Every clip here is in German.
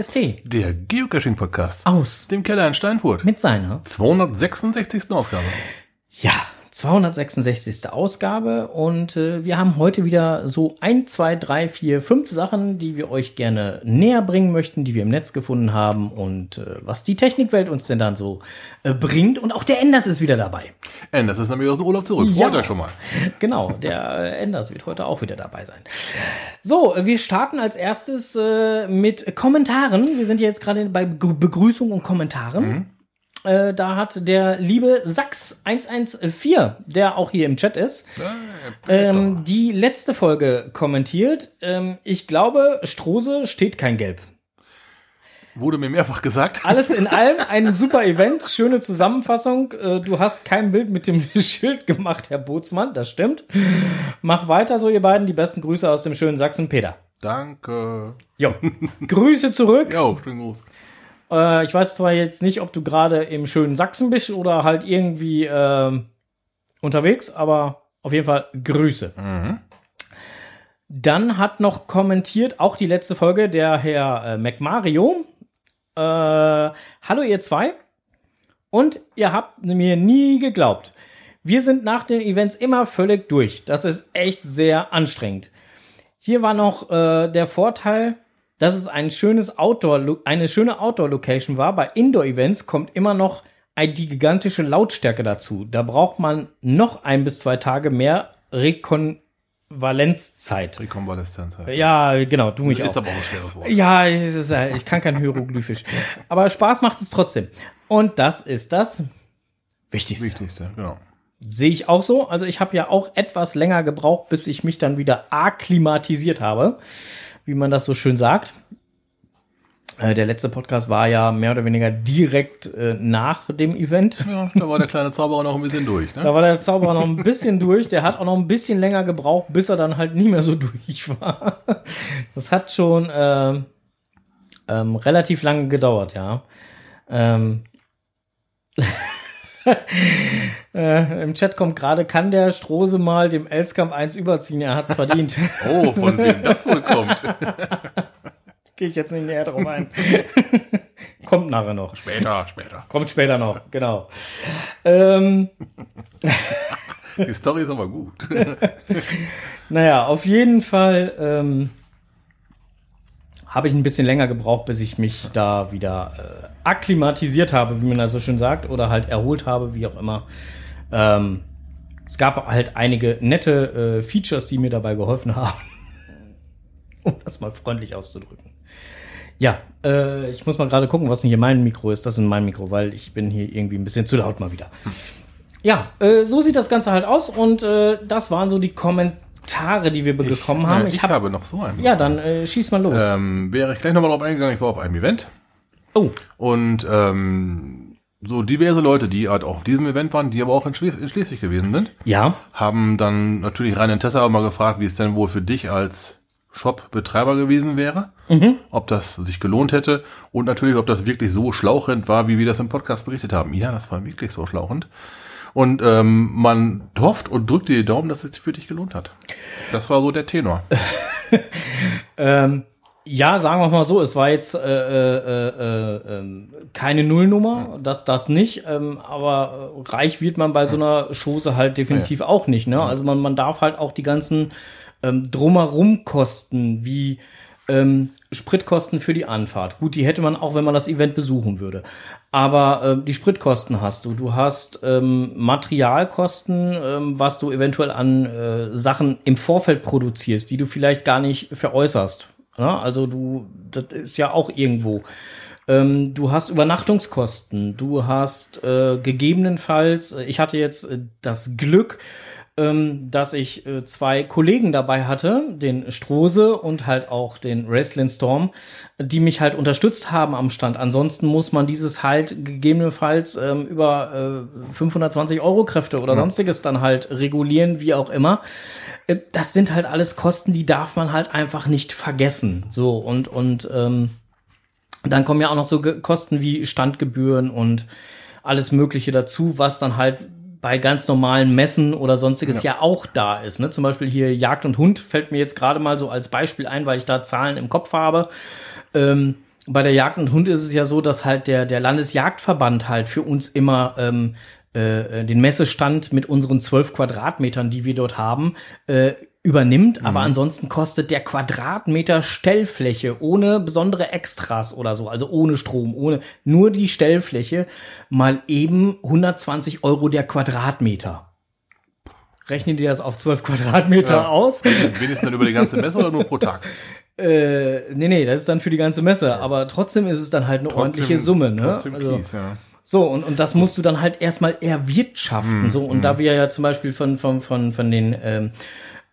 Podcast Der Geocaching-Podcast aus dem Keller in Steinfurt. mit seiner 266. Ausgabe. ja 266. Ausgabe und äh, wir haben heute wieder so ein, zwei, drei, vier, fünf Sachen, die wir euch gerne näher bringen möchten, die wir im Netz gefunden haben und äh, was die Technikwelt uns denn dann so äh, bringt und auch der Enders ist wieder dabei. Das ist nämlich aus dem Urlaub zurück. Ja. Freut euch schon mal. Genau, der äh, Enders wird heute auch wieder dabei sein. So, wir starten als erstes äh, mit Kommentaren. Wir sind jetzt gerade bei Gr- Begrüßung und Kommentaren. Äh, da hat der liebe Sachs114, der auch hier im Chat ist, Äh, ähm, die letzte Folge kommentiert. Ähm, ich glaube, Strose steht kein Gelb. Wurde mir mehrfach gesagt. Alles in allem ein super Event, schöne Zusammenfassung. Äh, Du hast kein Bild mit dem Schild gemacht, Herr Bootsmann, das stimmt. Mach weiter so, ihr beiden. Die besten Grüße aus dem schönen Sachsen, Peter. Danke. Jo. Grüße zurück. Jo, schönen Gruß. Äh, ich weiß zwar jetzt nicht, ob du gerade im schönen Sachsen bist oder halt irgendwie ähm, unterwegs, aber auf jeden Fall Grüße. Mhm. Dann hat noch kommentiert, auch die letzte Folge, der Herr äh, McMario. Äh, Hallo ihr zwei. Und ihr habt mir nie geglaubt. Wir sind nach den Events immer völlig durch. Das ist echt sehr anstrengend. Hier war noch äh, der Vorteil, dass es ein schönes Outdoor, eine schöne Outdoor-Location war. Bei Indoor-Events kommt immer noch die gigantische Lautstärke dazu. Da braucht man noch ein bis zwei Tage mehr Rekonvalenzzeit. Rekonvaleszenz heißt. Ja, genau, du mich ist auch. aber auch ein schweres Wort. Ja, ich, ist, ich kann kein Hieroglyphisch. Aber Spaß macht es trotzdem. Und das ist das Wichtigste. Wichtigste, genau. Sehe ich auch so. Also ich habe ja auch etwas länger gebraucht, bis ich mich dann wieder akklimatisiert habe, wie man das so schön sagt. Äh, Der letzte Podcast war ja mehr oder weniger direkt äh, nach dem Event. Ja, da war der kleine Zauberer noch ein bisschen durch. Ne? Da war der Zauberer noch ein bisschen durch. Der hat auch noch ein bisschen länger gebraucht, bis er dann halt nicht mehr so durch war. Das hat schon ähm, ähm, relativ lange gedauert, ja. Ähm, äh, Im Chat kommt gerade, kann der Strose mal dem Elskamp 1 überziehen? Er hat's verdient. Oh, von wem das wohl kommt. Gehe ich jetzt nicht näher drauf ein. kommt nachher noch. Später, später. Kommt später noch, genau. Ähm, Die Story ist aber gut. Naja, auf jeden Fall ähm, habe ich ein bisschen länger gebraucht, bis ich mich da wieder äh, akklimatisiert habe, wie man das so schön sagt, oder halt erholt habe, wie auch immer. Ähm, es gab halt einige nette äh, Features, die mir dabei geholfen haben, um das mal freundlich auszudrücken. Ja, äh, ich muss mal gerade gucken, was denn hier mein Mikro ist. Das ist mein Mikro, weil ich bin hier irgendwie ein bisschen zu laut mal wieder. Ja, äh, so sieht das Ganze halt aus und äh, das waren so die Kommentare, die wir bekommen haben. äh, Ich, ich habe habe noch so einen. ja, dann äh, schieß mal los. Ähm, wäre ich gleich nochmal drauf eingegangen, ich war auf einem Event. oh, Und ähm, so diverse Leute, die halt auch auf diesem Event waren, die aber auch in, Schles in Schleswig gewesen sind, ja, haben dann natürlich rein Interesse aber mal gefragt, wie es denn wohl für dich als Shop-Betreiber gewesen wäre, mhm. ob das sich gelohnt hätte und natürlich, ob das wirklich so schlauchend war, wie wir das im Podcast berichtet haben. Ja, das war wirklich so schlauchend. Und ähm, man hofft und drückt dir die Daumen, dass es sich für dich gelohnt hat. Das war so der Tenor. ähm, ja, sagen wir mal so, es war jetzt äh, äh, äh, ähm, keine Nullnummer, das das nicht, ähm, aber reich wird man bei so einer Chose halt definitiv auch nicht. Ne? Also man, man darf halt auch die ganzen ähm, drumherum Kosten wie ähm, Spritkosten für die Anfahrt. Gut, die hätte man auch, wenn man das Event besuchen würde. Aber äh, die Spritkosten hast du. Du hast ähm, Materialkosten, ähm, was du eventuell an äh, Sachen im Vorfeld produzierst, die du vielleicht gar nicht veräußerst. Ja, also du, das ist ja auch irgendwo. Ähm, du hast Übernachtungskosten. Du hast äh, gegebenenfalls, äh, ich hatte jetzt äh, das Glück, ähm, dass ich äh, zwei Kollegen dabei hatte, den Strose und halt auch den Wrestling Storm, die mich halt unterstützt haben am Stand. Ansonsten muss man dieses halt gegebenenfalls ähm, über äh, 520 Euro Kräfte oder sonstiges dann halt regulieren, wie auch immer. Äh, Das sind halt alles Kosten, die darf man halt einfach nicht vergessen. So und und ähm, dann kommen ja auch noch so Kosten wie Standgebühren und alles Mögliche dazu, was dann halt bei ganz normalen Messen oder sonstiges ja, auch da ist. Ne? Zum Beispiel hier Jagd und Hund fällt mir jetzt gerade mal so als Beispiel ein, weil ich da Zahlen im Kopf habe. Ähm, bei der Jagd und Hund ist es ja so, dass halt der, der Landesjagdverband halt für uns immer ähm, äh, den Messestand mit unseren zwölf Quadratmetern, die wir dort haben, äh, übernimmt, aber ansonsten kostet der Quadratmeter Stellfläche ohne besondere Extras oder so, also ohne Strom, ohne nur die Stellfläche mal eben 120 Euro der Quadratmeter. Rechnen die das auf 12 Quadratmeter Ja. aus? Wenigstens dann über die ganze Messe oder nur pro Tag? Äh, nee, nee, das ist dann für die ganze Messe, aber trotzdem ist es dann halt eine ordentliche Summe, ne? Trotzdem Also, Kies, ja. so, und, und das musst du dann halt erstmal erwirtschaften. Mhm, so, und da wir ja zum Beispiel von, von, von, von den ähm,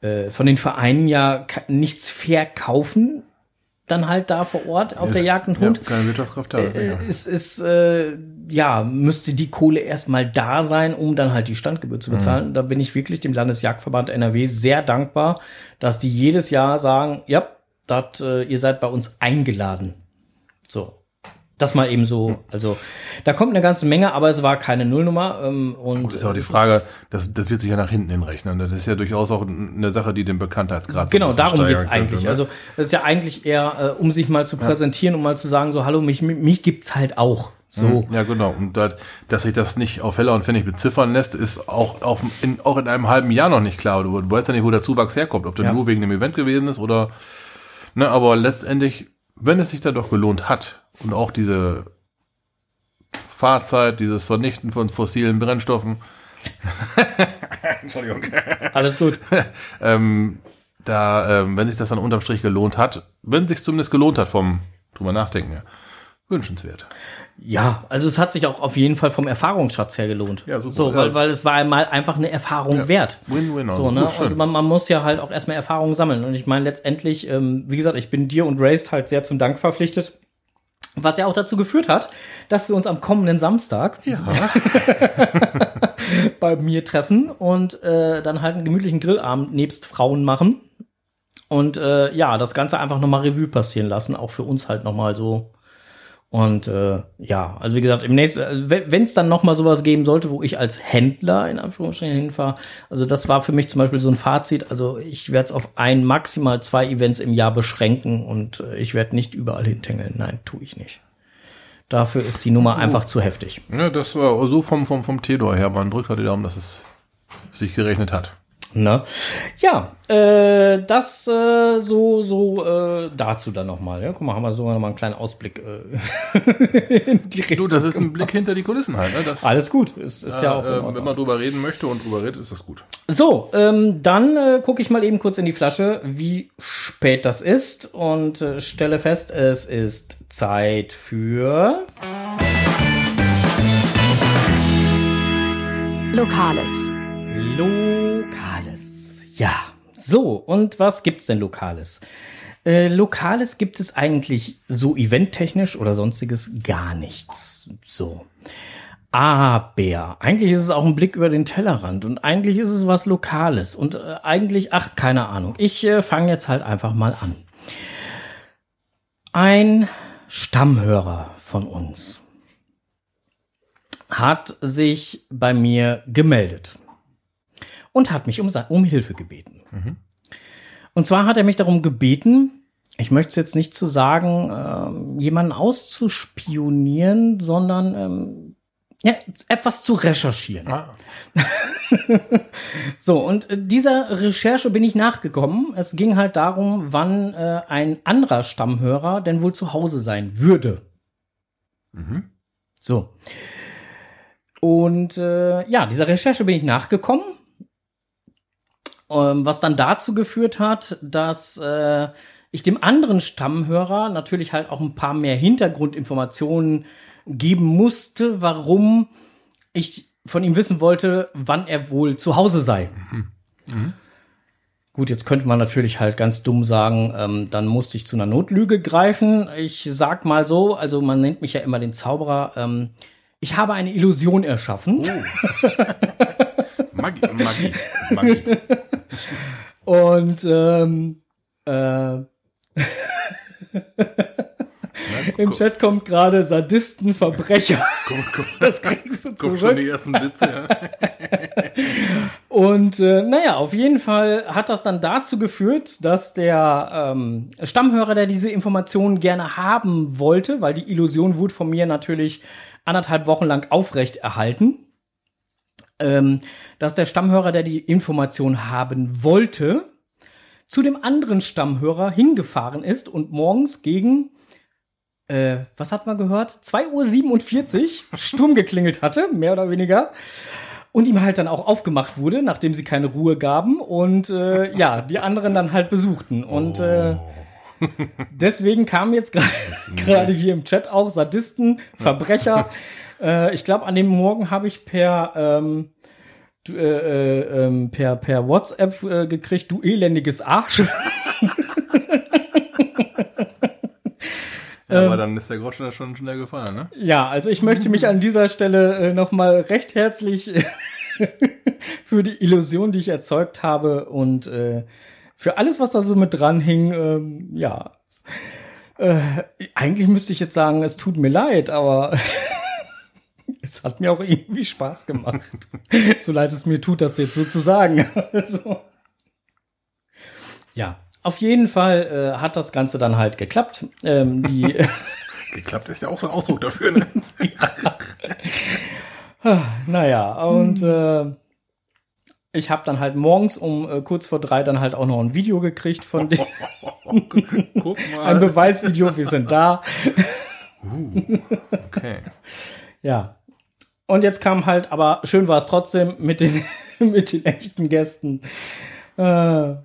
äh, von den Vereinen ja nichts verkaufen, dann halt da vor Ort auf der Ist- Jagd und Hund. Ja, keine Wirtschaftskraft da. Äh, ist, ist äh, ja, müsste die Kohle erstmal da sein, um dann halt die Standgebühr Mhm. zu bezahlen. Da bin ich wirklich dem Landesjagdverband NRW sehr dankbar, dass die jedes Jahr sagen, ja, dat, äh, ihr seid bei uns eingeladen. Das mal eben so, also da kommt eine ganze Menge, aber es war keine Nullnummer. Ähm, und Und ist auch die Frage, das, das wird sich ja nach hinten hin rechnen. Das ist ja durchaus auch eine Sache, die den Bekanntheitsgrad Genau, darum geht's könnte, eigentlich. ne? Also das ist ja eigentlich eher, äh, um sich mal zu präsentieren und mal zu sagen, so, hallo, mich, mich gibt's halt auch. So. Ja, genau. Und dat, dass sich das nicht auf Heller und Pfennig beziffern lässt, ist auch, auf, in, auch in einem halben Jahr noch nicht klar. Du, du weißt ja nicht, wo der Zuwachs herkommt. Ob der Ja. nur wegen dem Event gewesen ist oder. Ne, aber letztendlich, wenn es sich da doch gelohnt hat und auch diese Fahrzeit, dieses Vernichten von fossilen Brennstoffen. Entschuldigung. Alles gut. ähm, da, ähm, wenn sich das dann unterm Strich gelohnt hat, wenn sich zumindest gelohnt hat vom drüber nachdenken, ja, wünschenswert. Ja, also es hat sich auch auf jeden Fall vom Erfahrungsschatz her gelohnt. Ja, super. So, weil, weil es war einmal einfach eine Erfahrung Ja. wert. Win-win. So, ne? Gut. Also man, man muss ja halt auch erstmal Erfahrung sammeln. Und ich meine, letztendlich, ähm, wie gesagt, ich bin dir und Raced halt sehr zum Dank verpflichtet. Was ja auch dazu geführt hat, dass wir uns am kommenden Samstag ja. bei mir treffen und äh, dann halt einen gemütlichen Grillabend nebst Frauen machen. Und äh, ja, das Ganze einfach nochmal Revue passieren lassen, auch für uns halt nochmal so. Und äh, ja, also wie gesagt, im nächsten, wenn es dann nochmal sowas geben sollte, wo ich als Händler in Anführungsstrichen hinfahre, also das war für mich zum Beispiel so ein Fazit. Also ich werde es auf ein, maximal zwei Events im Jahr beschränken und äh, ich werde nicht überall hintängeln. Nein, tue ich nicht. Dafür ist die Nummer einfach zu heftig. Ja, das war so vom, vom, vom Tedor her. Man drückt halt die Daumen, dass es sich gerechnet hat. Ne? Ja, äh, das äh, so so äh, dazu dann nochmal. Ja? Guck mal, haben wir sogar noch mal einen kleinen Ausblick äh, in die Du, Richtung. das ist ein Blick hinter die Kulissen halt. Ne? Das, Alles gut, ist, ist ja auch äh, Ordnung. wenn man drüber reden möchte und drüber redet, ist das gut. So, ähm, dann äh, gucke ich mal eben kurz in die Flasche, wie spät das ist und äh, stelle fest, es ist Zeit für Lokales. Lokales. Ja. So, und was gibt's denn Lokales? Äh, Lokales gibt es eigentlich so eventtechnisch oder sonstiges gar nichts. So. Aber eigentlich ist es auch ein Blick über den Tellerrand und eigentlich ist es was Lokales und äh, eigentlich, ach, keine Ahnung. Ich äh, fange jetzt halt einfach mal an. Ein Stammhörer von uns hat sich bei mir gemeldet und hat mich um, um Hilfe gebeten. Und zwar hat er mich darum gebeten, ich möchte es jetzt nicht zu sagen, ähm, jemanden auszuspionieren, sondern ähm, ja, etwas zu recherchieren. Ah, So, und äh, dieser Recherche bin ich nachgekommen. Es ging halt darum, wann äh, ein anderer Stammhörer denn wohl zu Hause sein würde. mhm. So. Und äh, ja, dieser Recherche bin ich nachgekommen, ähm, was dann dazu geführt hat, dass äh, ich dem anderen Stammhörer natürlich halt auch ein paar mehr Hintergrundinformationen geben musste, warum ich von ihm wissen wollte, wann er wohl zu Hause sei. Gut, jetzt könnte man natürlich halt ganz dumm sagen, ähm, dann musste ich zu einer Notlüge greifen. Ich sag mal so, also man nennt mich ja immer den Zauberer. Ähm, ich habe eine Illusion erschaffen. Magie, Magie, Magie. Und ähm, äh, im Chat kommt gerade Sadisten, Verbrecher. Komm, komm, Das kriegst du komm schon zurück. die ersten Blitze. Ja. Und äh, naja, auf jeden Fall hat das dann dazu geführt, dass der ähm, Stammhörer, der diese Informationen gerne haben wollte, weil die Illusion wurde von mir natürlich anderthalb Wochen lang aufrecht erhalten, ähm, dass der Stammhörer, der die Information haben wollte, zu dem anderen Stammhörer hingefahren ist und morgens gegen, äh, was hat man gehört? 2.47 Uhr Sturm geklingelt hatte, mehr oder weniger. Und ihm halt dann auch aufgemacht wurde, nachdem sie keine Ruhe gaben und äh, ja, die anderen dann halt besuchten. Und äh, deswegen kamen jetzt gerade hier im Chat auch Sadisten, Verbrecher. äh, ich glaube, an dem Morgen habe ich per ähm, du, äh, äh, ähm, per, per WhatsApp äh, gekriegt, du elendiges Arsch. Ja, aber dann ist der Groschen ja schon schnell gefallen, ne? Ja, also ich möchte mich an dieser Stelle äh, nochmal recht herzlich für die Illusion, die ich erzeugt habe und äh, für alles, was da so mit dran hing, ähm, ja. Äh, eigentlich müsste ich jetzt sagen, es tut mir leid, aber es hat mir auch irgendwie Spaß gemacht. so leid es mir tut, das jetzt so zu sagen. also, ja, auf jeden Fall äh, hat das Ganze dann halt geklappt. Ähm, die geklappt ist ja auch so ein Ausdruck dafür. Ne? ja. Naja, und äh, ich habe dann halt morgens um äh, kurz vor drei dann halt auch noch ein Video gekriegt von dem. Guck mal. Ein Beweisvideo, wir sind da. Uh, okay. Ja. Und jetzt kam halt, aber schön war es trotzdem mit den, mit den echten Gästen. Äh,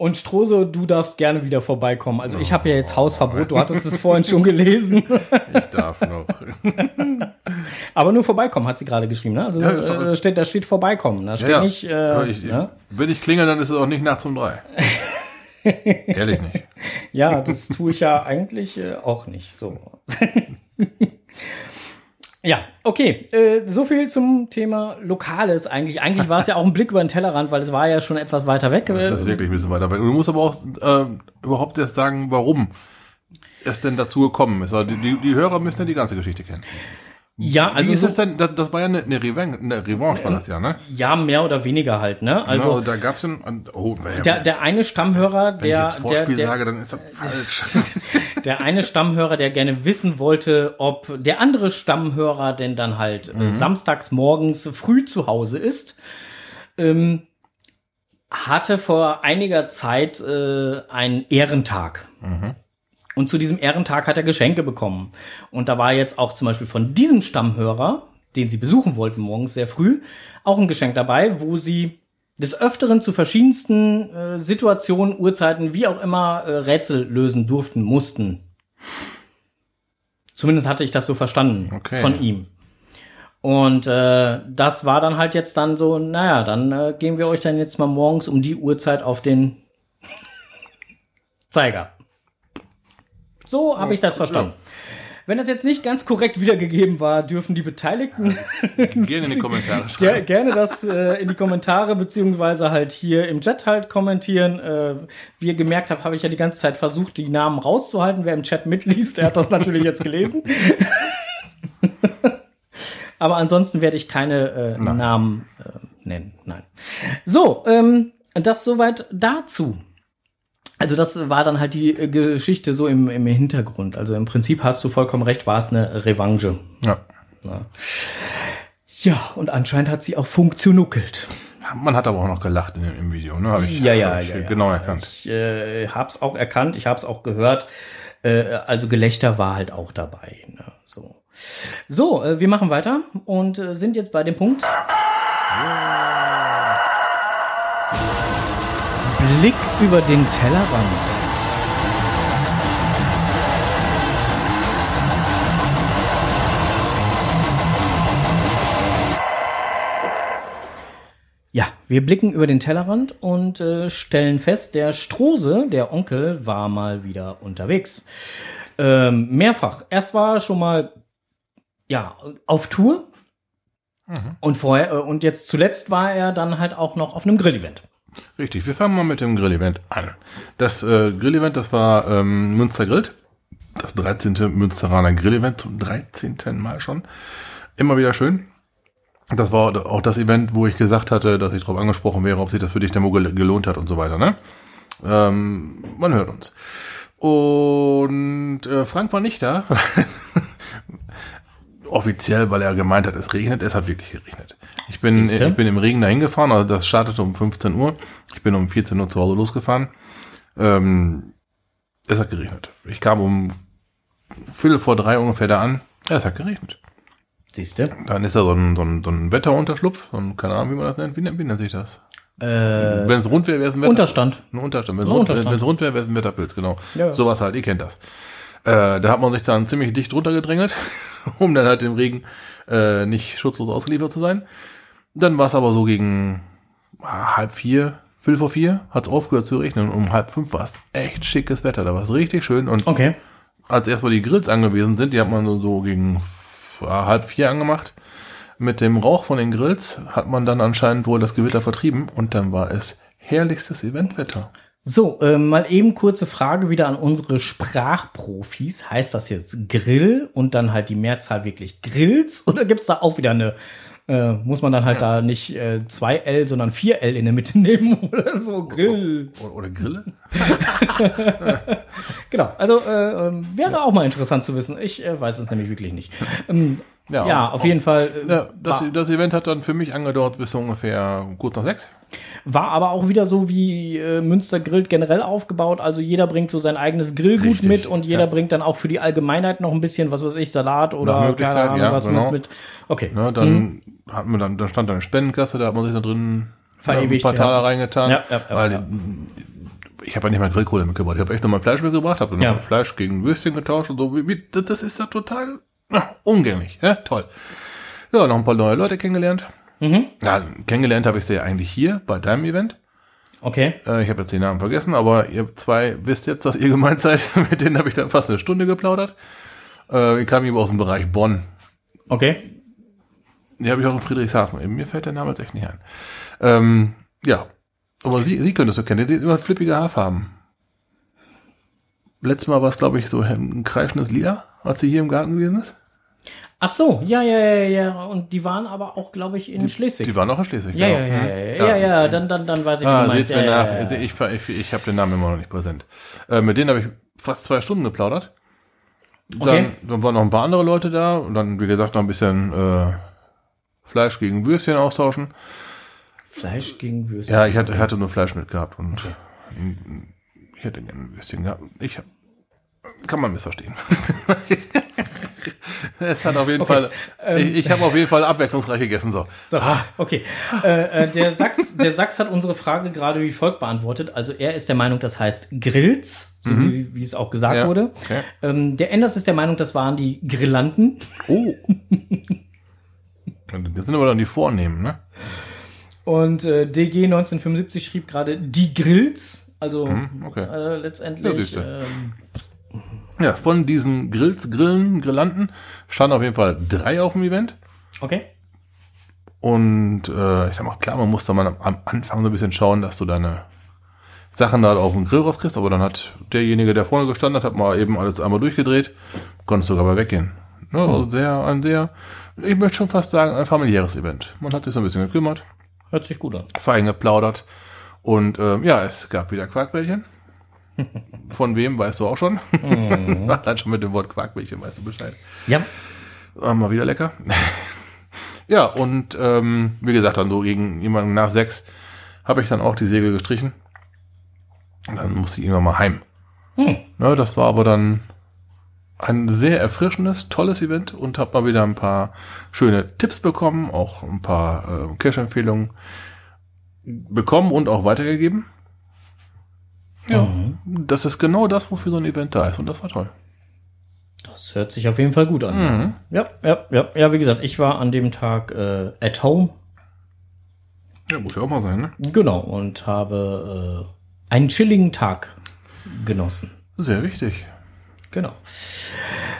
und Strose, du darfst gerne wieder vorbeikommen. Also ich habe ja jetzt Hausverbot, du hattest es vorhin schon gelesen. Ich darf noch. Aber nur vorbeikommen, hat sie gerade geschrieben. Ne? Also ja, äh, steht, da steht vorbeikommen. Da steht ja, nicht. Äh, ich, ne? Wenn ich klingel, dann ist es auch nicht nachts um drei. Ehrlich nicht. Ja, das tue ich ja eigentlich äh, auch nicht. So. Ja, okay. Äh, so viel zum Thema Lokales eigentlich. Eigentlich war es ja auch ein Blick über den Tellerrand, weil es war ja schon etwas weiter weg. Das ist wirklich ein bisschen weiter weg. Du musst aber auch äh, überhaupt erst sagen, warum es denn dazu gekommen ist. Also die, die Hörer müssen ja die ganze Geschichte kennen. Ja, also. Wie ist so, es denn? Das, das war ja eine, eine, Revanche, eine Revanche, war das ja, ne? Ja, mehr oder weniger halt, ne? Also. Genau, da gab's ein, oh, der, der eine Stammhörer, der. Wenn ich jetzt Vorspiel der, der, sage, dann ist das falsch. der eine Stammhörer, der gerne wissen wollte, ob der andere Stammhörer denn dann halt äh, mhm. samstags morgens früh zu Hause ist, ähm, hatte vor einiger Zeit äh, einen Ehrentag. Mhm. Und zu diesem Ehrentag hat er Geschenke bekommen. Und da war jetzt auch zum Beispiel von diesem Stammhörer, den sie besuchen wollten morgens sehr früh, auch ein Geschenk dabei, wo sie des Öfteren zu verschiedensten äh, Situationen, Uhrzeiten, wie auch immer, äh, Rätsel lösen durften, mussten. Zumindest hatte ich das so verstanden okay. von ihm. Und äh, das war dann halt jetzt dann so, naja, dann äh, gehen wir euch dann jetzt mal morgens um die Uhrzeit auf den Zeiger. So habe ich das verstanden. Wenn das jetzt nicht ganz korrekt wiedergegeben war, dürfen die Beteiligten gerne in die Kommentare schreiben. gerne das äh, in die Kommentare beziehungsweise halt hier im Chat halt kommentieren. Äh, wie ihr gemerkt habt, habe ich ja die ganze Zeit versucht, die Namen rauszuhalten. Wer im Chat mitliest, der hat das natürlich jetzt gelesen. Aber ansonsten werde ich keine äh, Namen äh, nennen. Nein. So, ähm, das soweit dazu. Also das war dann halt die äh, Geschichte so im, im Hintergrund. Also im Prinzip hast du vollkommen recht, war es eine Revanche. Ja. ja. Ja, und anscheinend hat sie auch funktionuckelt. Man hat aber auch noch gelacht in, im Video, ne? Hab ich, ja, ja, ich ja, genau erkannt. Ich äh, hab's auch erkannt, ich hab's auch gehört. Äh, also Gelächter war halt auch dabei. Ne? So, so äh, wir machen weiter und äh, sind jetzt bei dem Punkt. Blick über den Tellerrand. Ja, wir blicken über den Tellerrand und äh, stellen fest, der Strose, der Onkel, war mal wieder unterwegs. Ähm, mehrfach. Erst war er schon mal ja auf Tour mhm. und vorher äh, und jetzt zuletzt war er dann halt auch noch auf einem Grillevent. Richtig, wir fangen mal mit dem Grillevent an. Das äh, Grillevent, das war ähm, Münster Grillt. Das 13. Münsteraner Grillevent zum 13. Mal schon. Immer wieder schön. Das war auch das Event, wo ich gesagt hatte, dass ich darauf angesprochen wäre, ob sich das für dich Demo gelohnt hat und so weiter. Ne? Ähm, man hört uns. Und äh, Frank war nicht da. Offiziell, weil er gemeint hat, es regnet. Es hat wirklich geregnet. Ich bin, ich bin im Regen dahin gefahren. Also das startete um 15 Uhr. Ich bin um 14 Uhr zu Hause losgefahren. Ähm, es hat geregnet. Ich kam um Viertel vor drei ungefähr da an. Ja, es hat geregnet. Siehste? Dann ist da so ein, so ein, so ein Wetterunterschlupf. So ein, keine Ahnung, wie man das nennt. Wie, nennt- wie nennt sich das? Äh, Wenn es rund wäre, wäre es ein Wetter. Unterstand. Ein Unterstand. Wenn es rund wäre, wäre es ein Wetterpilz, genau. Ja. Sowas halt, ihr kennt das. Äh, da hat man sich dann ziemlich dicht runtergedrängelt, um dann halt im Regen äh, nicht schutzlos ausgeliefert zu sein. Dann war es aber so gegen ah, halb vier, viertel vor vier, hat es aufgehört zu regnen. Um halb fünf war es echt schickes Wetter. Da war es richtig schön. Und Okay. als erstmal die Grills angewiesen sind, die hat man so, gegen ja, halb vier angemacht. Mit dem Rauch von den Grills hat man dann anscheinend wohl das Gewitter vertrieben und dann war es herrlichstes Eventwetter. So, äh, mal eben kurze Frage wieder an unsere Sprachprofis. Heißt das jetzt Grill und dann halt die Mehrzahl wirklich Grills? Oder gibt's da auch wieder eine, äh, muss man dann halt da nicht äh, zwei L, sondern vier L in der Mitte nehmen oder so? Grills. Oder, oder Grille? Genau, also äh, ähm, wäre auch mal interessant zu wissen. Ich äh, weiß es nämlich wirklich nicht. Ähm, ja, auf jeden Fall. Äh, Ja, das, das Event hat dann für mich angedauert bis ungefähr kurz nach sechs. War aber auch wieder so wie äh, Münster grillt generell aufgebaut. Also jeder bringt so sein eigenes Grillgut Richtig, mit und jeder ja. bringt dann auch für die Allgemeinheit noch ein bisschen, was weiß ich, Salat oder keine Ahnung, ja, was genau. mit. Okay. Ne, dann hatten wir dann, dann stand da eine Spendenkasse, da hat man sich da drin Verewigt, ein paar Taler ja. reingetan. Ja, ja, ja, weil ja. ich habe ja nicht mal Grillkohle mitgebracht. Ich habe echt nochmal Fleisch mitgebracht, habe Ja. Fleisch gegen Würstchen getauscht und so. Wie, wie, das- ist ja total ja, umgänglich. Ja, toll. Ja, noch ein paar neue Leute kennengelernt. Mhm. Ja, kennengelernt habe ich sie ja eigentlich hier bei deinem Event. Okay. Äh, ich habe jetzt den Namen vergessen, aber ihr zwei wisst jetzt, dass ihr gemeint seid. Mit denen habe ich dann fast eine Stunde geplaudert. Äh, ich kam eben aus dem Bereich Bonn. Okay. Die habe ich auch in Friedrichshafen. Mir fällt der Name jetzt echt nicht ein. Ähm, ja. Aber sie, sie könntest du kennen. Sie hat immer flippige Haarfarben. Letztes Mal war es, glaube ich, so ein kreischendes Lila, als sie hier im Garten gewesen ist. Ach so, ja, ja, ja, ja. Und die waren aber auch, glaube ich, in Schleswig. Die war noch in Schleswig. ja, ja, genau. ja, ja, ja, ja, ja, dann, dann, dann weiß ich, wie Ah, du seht's meinst. mir Ja, nach. Ich, ich, ich habe den Namen immer noch nicht präsent. Äh, mit denen habe ich fast zwei Stunden geplaudert. Dann, Okay. dann waren noch ein paar andere Leute da und dann, wie gesagt, noch ein bisschen äh, Fleisch gegen Würstchen austauschen. Fleisch gegen Würstchen. Ja, ich hatte, ich hatte nur Fleisch mitgehabt und ich hätte gerne ein Würstchen gehabt. Ich hab, kann man missverstehen. es hat auf jeden Fall, ich, ich habe auf jeden Fall abwechslungsreich gegessen. So. So, okay. Äh, äh, der, Sachs, der Sachs hat unsere Frage gerade wie folgt beantwortet. Also er ist der Meinung, das heißt Grills, so wie, wie es auch gesagt Ja, wurde. okay. Ähm, der Enders ist der Meinung, das waren die Grillanten. Oh. Das sind aber dann die Vornehmen, ne? Und äh, DG 1975 schrieb gerade die Grills. Also Hm, okay. äh, Ja, letztendlich. siehste. Ja, von diesen Grills, Grillen, Grillanten standen auf jeden Fall drei auf dem Event. okay. Und äh, ich sag mal, klar, man muss da mal am- am Anfang so ein bisschen schauen, dass du deine Sachen da auf den Grill rauskriegst, aber dann hat derjenige, der vorne gestanden hat, hat mal eben alles einmal durchgedreht, konntest sogar mal weggehen. Ne, also sehr, ein sehr, ich möchte schon fast sagen, ein familiäres Event. Man hat sich so ein bisschen gekümmert, Hört sich gut an. fein geplaudert und ähm, ja, es gab wieder Quarkbällchen. Von wem weißt du auch schon? Allein schon mit dem Wort Quarkbällchen weißt du Bescheid. Ja. War mal wieder lecker. ja, und ähm, wie gesagt, dann so gegen jemanden nach sechs habe ich dann auch die Segel gestrichen. Dann musste ich irgendwann mal heim. Hm. Ne, das war aber dann ein sehr erfrischendes, tolles Event und habe mal wieder ein paar schöne Tipps bekommen, auch ein paar äh, Cash-Empfehlungen bekommen und auch weitergegeben. Ja, das ist genau das, wofür so ein Event da ist und das war toll. Das hört sich auf jeden Fall gut an. Mhm. Ja, ja, ja. Ja, wie gesagt, ich war an dem Tag äh, at home. Ja, muss ja auch mal sein, ne? Genau. Und habe äh, einen chilligen Tag genossen. Sehr wichtig. Genau.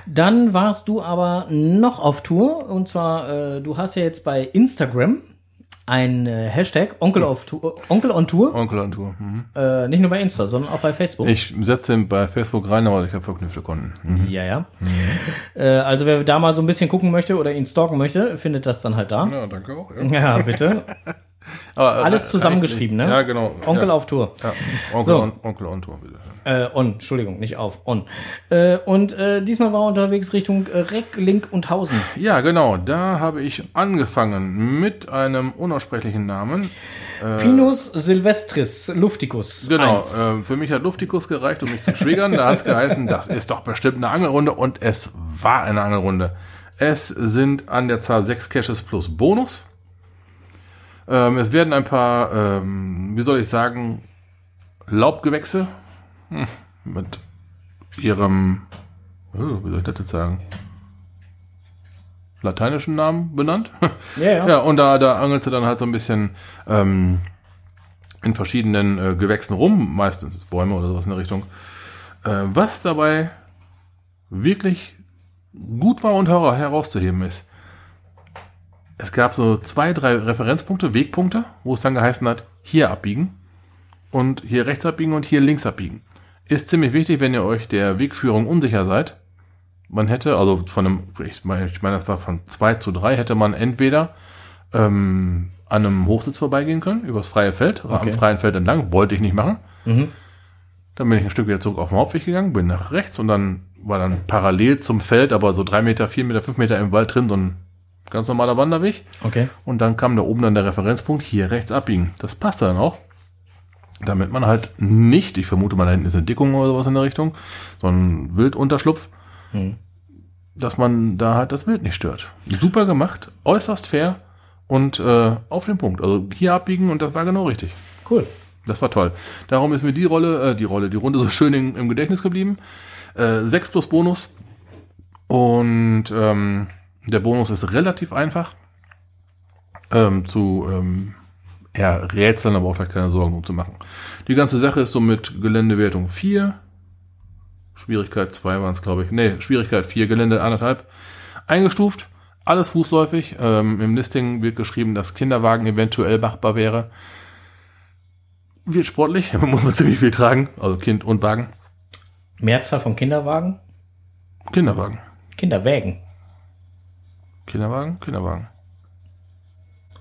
Dann warst du aber noch auf Tour. Und zwar, äh, du hast ja jetzt bei Instagram ein äh, Hashtag Onkel, auf Tour, Onkel on Tour. Onkel on Tour. Mhm. Äh, nicht nur bei Insta, sondern auch bei Facebook. Ich setze den bei Facebook rein, aber ich habe verknüpfte Konten. Mhm. Ja, ja. Äh, also wer da mal so ein bisschen gucken möchte oder ihn stalken möchte, findet das dann halt da. Ja, danke auch. Ja. Ja, bitte. Äh, Alles zusammengeschrieben, ne? Ja, genau. Onkel ja. auf Tour. Ja. Onkel, So. on, Onkel on Tour, bitte. Äh, on, Entschuldigung, nicht auf, on. Äh, und äh, diesmal war er unterwegs Richtung äh, Reck, Link und Hausen. Ja, genau. Da habe ich angefangen mit einem unaussprechlichen Namen. Pinus Silvestris Lufticus. Äh. Genau, äh, für mich hat Luftikus gereicht, um mich zu triggern. Da hat es geheißen, das ist doch bestimmt eine Angelrunde und es war eine Angelrunde. Es sind an der Zahl sechs Caches plus Bonus. Ähm, es werden ein paar, ähm, wie soll ich sagen, Laubgewächse hm, mit ihrem, oh, wie soll ich das jetzt sagen, lateinischen Namen benannt. Ja, ja. Ja, und da, da angelt sie dann halt so ein bisschen ähm, in verschiedenen äh, Gewächsen rum, meistens Bäume oder sowas in der Richtung. Äh, was dabei wirklich gut war und hera- herauszuheben ist, es gab so zwei, drei Referenzpunkte, Wegpunkte, wo es dann geheißen hat, hier abbiegen und hier rechts abbiegen und hier links abbiegen. Ist ziemlich wichtig, wenn ihr euch der Wegführung unsicher seid. Man hätte, also von einem, ich meine, ich meine, das war von zwei zu drei, hätte man entweder ähm, an einem Hochsitz vorbeigehen können, übers freie Feld, oder Okay. am freien Feld entlang, wollte ich nicht machen. Mhm. Dann bin ich ein Stück wieder zurück auf den Hauptweg gegangen, bin nach rechts und dann war dann parallel zum Feld, aber so drei Meter, vier Meter, fünf Meter im Wald drin, so ein ganz normaler Wanderweg. Okay. Und dann kam da oben dann der Referenzpunkt, hier rechts abbiegen. Das passte dann auch. Damit man halt nicht, ich vermute mal, da hinten ist eine Dickung oder sowas in der Richtung, so ein Wildunterschlupf, Hm. dass man da halt das Wild nicht stört. Super gemacht, äußerst fair und äh, auf den Punkt. Also hier abbiegen und das war genau richtig. Cool. Das war toll. Darum ist mir die Rolle, äh, die Rolle, die Runde so schön in, im Gedächtnis geblieben. Äh, 6 plus Bonus. Und ähm, der Bonus ist relativ einfach ähm, zu ähm, ja, rätseln, aber auch gleich keine Sorgen um zu machen. Die ganze Sache ist so mit Geländewertung 4. Schwierigkeit 2 waren es, glaube ich. Nee, Schwierigkeit 4, Gelände 1,5. Eingestuft. Alles fußläufig. Ähm, Im Listing wird geschrieben, dass Kinderwagen eventuell machbar wäre. Wird sportlich, muss man ziemlich viel tragen, also Kind und Wagen. Mehrzahl von Kinderwagen? Kinderwagen. Kinderwägen. Kinderwagen, Kinderwagen.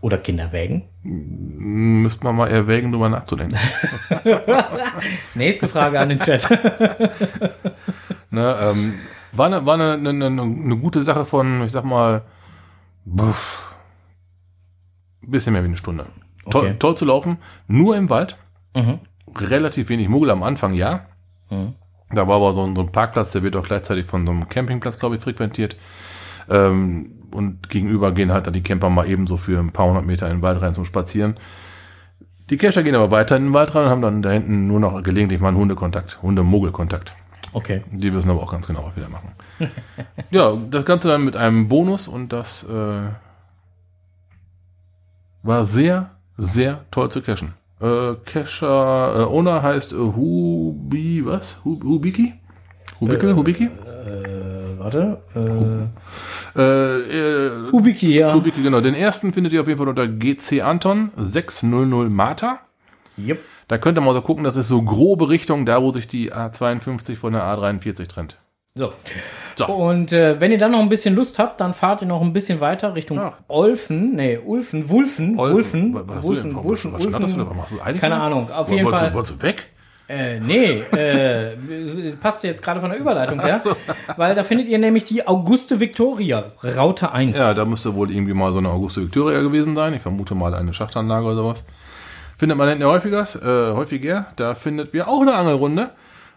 Oder Kinderwägen? Müsste man mal erwägen, drüber nachzudenken. Nächste Frage an den Chat. ne, ähm, war eine, war eine, eine, eine, eine gute Sache von, ich sag mal, buff, bisschen mehr wie eine Stunde. Toll, Okay. toll zu laufen, nur im Wald, mhm. relativ wenig Muggel am Anfang, ja. Mhm. Da war aber so ein, so ein Parkplatz, der wird auch gleichzeitig von so einem Campingplatz, glaube ich, frequentiert. Ähm, und gegenüber gehen halt dann die Camper mal ebenso für ein paar hundert Meter in den Wald rein zum Spazieren. Die Cacher gehen aber weiter in den Wald rein und haben dann da hinten nur noch gelegentlich mal einen Hundekontakt, Hunde-Muggelkontakt. Okay. Die wissen aber auch ganz genau, was wir da machen. ja, das Ganze dann mit einem Bonus und das äh, war sehr, sehr toll zu cashen. Äh, Cacher, äh, Owner heißt äh, Hubi, was? Hu- Hubiki? Hubiki? Hubiki? Äh, warte. Äh, Äh, äh, Ubiki, ja. Hubiki, genau. Den ersten findet ihr auf jeden Fall unter GC Anton 600 Mata. Yep. Da könnt ihr mal so gucken, das ist so grobe Richtung, da wo sich die A52 von der A43 trennt. So. So. Und äh, wenn ihr dann noch ein bisschen Lust habt, dann fahrt ihr noch ein bisschen weiter Richtung Ach. Olfen, nee, Ulfen, Wulfen, Wulfen, Was, was, Wulfen, was, Wulfen, was schnatterst du da? Wulfen. Machst du eilig Keine oder? Ahnung, auf Woll- jeden wolltest Fall. Du, wolltest du weg? Äh, nee, äh, passt jetzt gerade von der Überleitung her, weil da findet ihr nämlich die Auguste Victoria, Raute 1. Ja, da müsste wohl irgendwie mal so eine Auguste Victoria gewesen sein. Ich vermute mal eine Schachtanlage oder sowas. Findet man hinten häufiger, äh, häufiger. Da findet wir auch eine Angelrunde.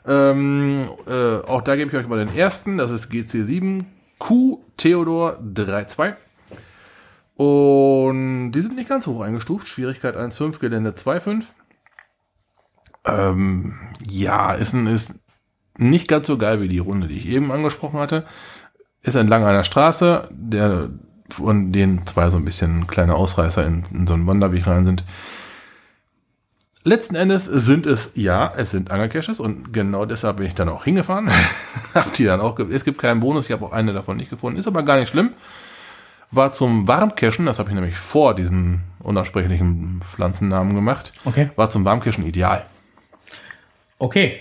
Ähm, äh, auch da gebe ich euch mal den ersten. Das ist GC7 Q Theodor 32. Und die sind nicht ganz hoch eingestuft. Schwierigkeit 1,5, Gelände 2,5. Ähm, ja, ist, ein, ist nicht ganz so geil wie die Runde, die ich eben angesprochen hatte. Ist entlang einer Straße, der von denen zwei so ein bisschen kleine Ausreißer in, in so einen Wanderweg rein sind. Letzten Endes sind es, ja, es sind Angelcaches und genau deshalb bin ich dann auch hingefahren. hab die dann auch, es gibt keinen Bonus, ich habe auch eine davon nicht gefunden, ist aber gar nicht schlimm. war zum Warmcachen, das habe ich nämlich vor diesen unaussprechlichen Pflanzennamen gemacht, Okay. war zum Warmcachen ideal. Okay.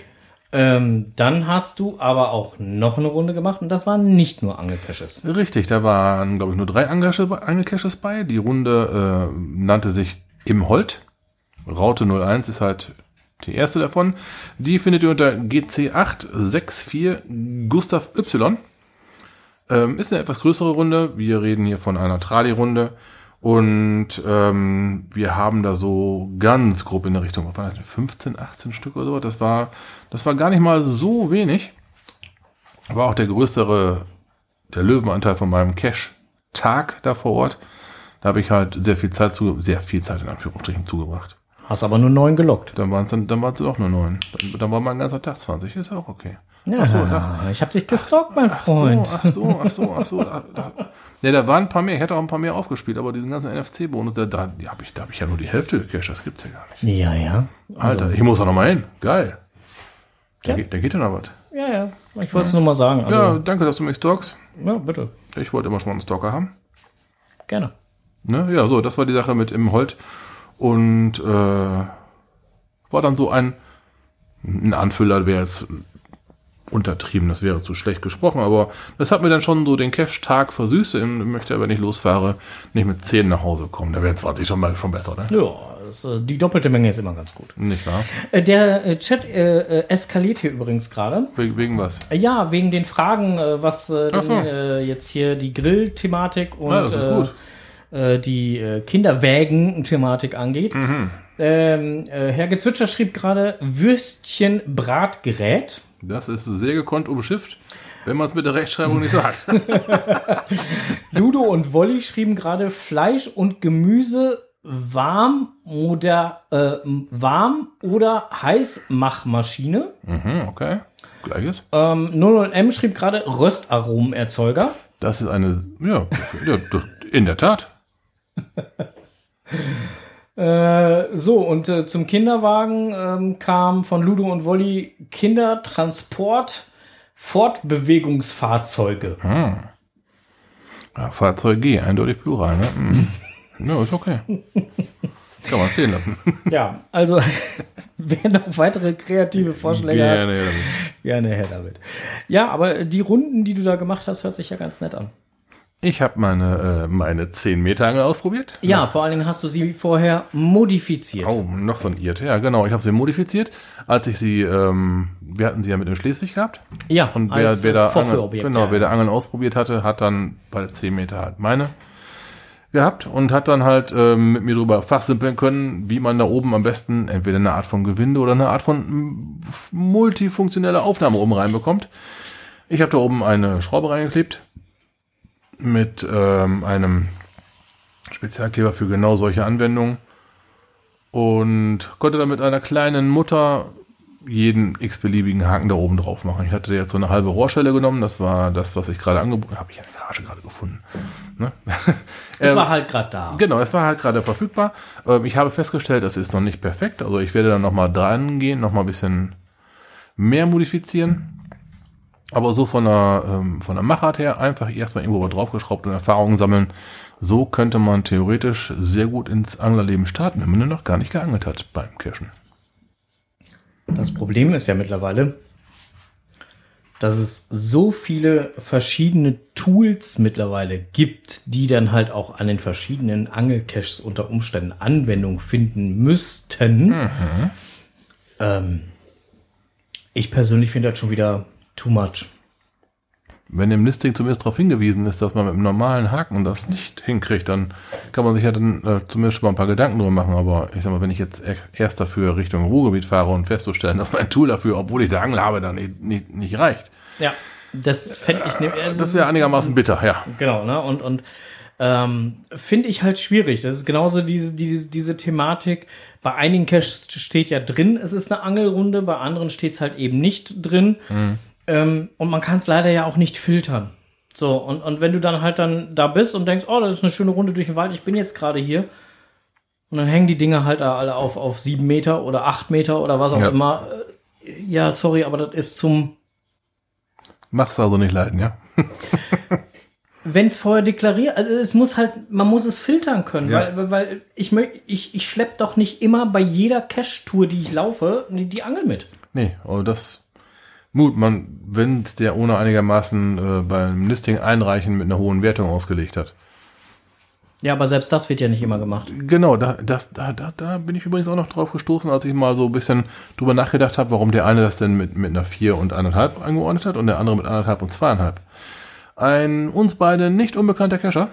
Ähm, dann hast du aber auch noch eine Runde gemacht und das waren nicht nur Angelcaches. Richtig, da waren, glaube ich, nur drei Angelcaches bei. Die Runde äh, nannte sich Im Holt. Raute 01 ist halt die erste davon. Die findet ihr unter GC864 Gustav Y. Ähm, ist eine etwas größere Runde. Wir reden hier von einer Trali-Runde. Und ähm, wir haben da so ganz grob in der Richtung, was war das, 15, 18 Stück oder so. Das war, das war gar nicht mal so wenig. War auch der größere, der Löwenanteil von meinem Cash-Tag da vor Ort. Da habe ich halt sehr viel Zeit zu, sehr viel Zeit in Anführungsstrichen zugebracht. Hast aber nur neun gelockt. Dann waren es dann, dann waren's doch nur neun. Dann, dann war mein ganzer Tag 20, ist auch okay. Ja, Ach so, ach- ich habe dich gestalkt, mein Freund. Ach so, ach so, ach so. Da, da, ja, da waren ein paar mehr. Ich hätte auch ein paar mehr aufgespielt, aber diesen ganzen NFC-Bonus, da, da die hab ich, da habe ich ja nur die Hälfte gecached. Das gibt's ja gar nicht. Ja, ja. Alter, ich muss da noch mal hin. Geil. Da, Ja. geht, da geht ja noch was. Ja, ja. Ich wollte es nur mal sagen. Also, Ja, danke, dass du mich stalkst. ja. bitte. Ich wollte immer schon mal einen Stalker haben. Gerne. Ne? Ja, so, das war die Sache mit im Holt. Und äh, war dann so ein, ein Anfüller, wäre jetzt untertrieben, das wäre zu schlecht gesprochen, aber das hat mir dann schon so den Cash-Tag versüßt. Ich möchte aber nicht losfahre, nicht mit 10 nach Hause kommen. Da wäre 20 schon mal schon besser, ne? Ja, das, äh, die doppelte Menge ist immer ganz gut. Nicht wahr? Äh, Der äh, Chat äh, eskaliert hier übrigens gerade. Wegen, wegen was? Ja, wegen den Fragen, was äh, so. äh, jetzt hier die Grill-Thematik und Ja, die Kinderwägen-Thematik angeht. Mhm. Ähm, äh, Herr Gezwitscher schrieb gerade Würstchen-Bratgerät. Das ist sehr gekonnt umschifft, wenn man es mit der Rechtschreibung nicht so hat. Ludo und Wolli schrieben gerade Fleisch und Gemüse warm oder äh, warm oder Heißmachmaschine. mhm, okay. Gleiches. Ähm, 00M schrieb gerade Röstaromenerzeuger. Das ist eine, ja, ja in der Tat. Äh, so, und äh, zum Kinderwagen ähm, kam von Ludo und Wolli Kindertransport Fortbewegungsfahrzeuge. Ja, Fahrzeug G, eindeutig Plural, ne? Mhm. Ja, ist okay. Kann man stehen lassen. Ja, also wer noch weitere kreative Vorschläge hat, Gerne, ja, damit. gerne her damit. Ja, aber die Runden, die du da gemacht hast, hört sich ja ganz nett an. Ich habe meine, äh, meine 10 Meter Angel ausprobiert. Ja, vor allen Dingen hast du sie vorher modifiziert. Oh, noch so ein Irrt. Ja, genau. Ich habe sie modifiziert, als ich sie, ähm, wir hatten sie ja mit dem Schleswig gehabt. Ja, Und wer, als, wer, da Vorführobjekt, genau, ja. wer da Angeln ausprobiert hatte, hat dann bei der 10 Meter halt meine gehabt und hat dann halt ähm, mit mir drüber fachsimpeln können, wie man da oben am besten entweder eine Art von Gewinde oder eine Art von multifunktionelle Aufnahme oben reinbekommt. Ich habe da oben eine Schraube reingeklebt mit ähm, einem Spezialkleber für genau solche Anwendungen und konnte dann mit einer kleinen Mutter jeden x-beliebigen Haken da oben drauf machen. Ich hatte jetzt so eine halbe Rohrstelle genommen, das war das, was ich gerade angeboten habe. Ich in der Garage gerade gefunden. Ne? Das Ähm, war halt gerade da. Genau, es war halt gerade verfügbar. Ähm, ich habe festgestellt, es ist noch nicht perfekt. Also ich werde dann nochmal dran gehen, nochmal ein bisschen mehr modifizieren. Aber so von der, ähm, von der Machart her einfach erstmal irgendwo draufgeschraubt und Erfahrungen sammeln. So könnte man theoretisch sehr gut ins Anglerleben starten, wenn man noch gar nicht geangelt hat beim Cashen. Das Problem ist ja mittlerweile, dass es so viele verschiedene Tools mittlerweile gibt, die dann halt auch an den verschiedenen Angelcaches unter Umständen Anwendung finden müssten. Ähm, ich persönlich finde das schon wieder too much. Wenn im Listing zumindest darauf hingewiesen ist, dass man mit einem normalen Haken das nicht hinkriegt, dann kann man sich ja dann äh, zumindest schon mal ein paar Gedanken drüber machen. Aber ich sag mal, wenn ich jetzt erst dafür Richtung Ruhrgebiet fahre und festzustellen, dass mein Tool dafür, obwohl ich der Angel habe, dann nicht, nicht, nicht reicht, Ja, das fände ich ne, das ist ja einigermaßen bitter, ja. Genau, ne? Und, und ähm, finde ich halt schwierig. Das ist genauso diese, diese, diese Thematik. Bei einigen Caches steht ja drin, es ist eine Angelrunde, bei anderen steht es halt eben nicht drin. Ähm, und man kann es leider ja auch nicht filtern. So, und, und wenn du dann halt dann da bist und denkst, oh, das ist eine schöne Runde durch den Wald, ich bin jetzt gerade hier. Und dann hängen die Dinge halt da alle auf, auf sieben Meter oder acht Meter oder was auch Ja. immer. Äh, Ja, sorry, aber das ist zum Mach's also nicht leiden, ja. wenn es vorher deklariert, also es muss halt, man muss es filtern können, Ja. weil, weil, ich möchte, ich, ich schlepp doch nicht immer bei jeder Cache-Tour, die ich laufe, die, die Angel mit. Nee, aber das Mut, man, wenn es der ohne einigermaßen äh, beim Listing einreichen mit einer hohen Wertung ausgelegt hat. Ja, aber selbst das wird ja nicht immer gemacht. Genau, da, das, da, da, da bin ich übrigens auch noch drauf gestoßen, als ich mal so ein bisschen drüber nachgedacht habe, warum der eine das denn mit, mit einer 4 und 1,5 eingeordnet hat und der andere mit 1,5 und 2,5. Ein uns beide nicht unbekannter Cacher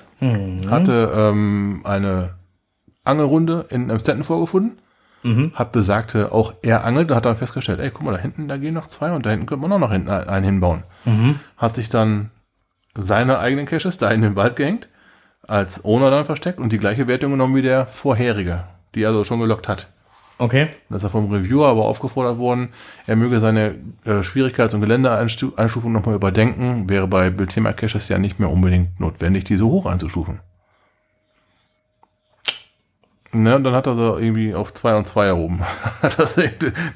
hatte ähm, eine Angelrunde in Emstetten vorgefunden, hat besagte, auch er angelt und hat dann festgestellt, ey, guck mal, da hinten, da gehen noch zwei und da hinten könnte man auch noch hinten einen hinbauen. Hat sich dann seine eigenen Caches da in den Wald gehängt, als Owner dann versteckt und die gleiche Wertung genommen wie der vorherige, die er also schon gelockt hat. Okay. Das ist er vom Reviewer aber aufgefordert worden, er möge seine äh, Schwierigkeits- und Geländeeinstufung nochmal überdenken, wäre bei Bildthema Caches ja nicht mehr unbedingt notwendig, diese hoch einzustufen. Ne, und dann hat er so irgendwie auf 2 und 2 erhoben. das,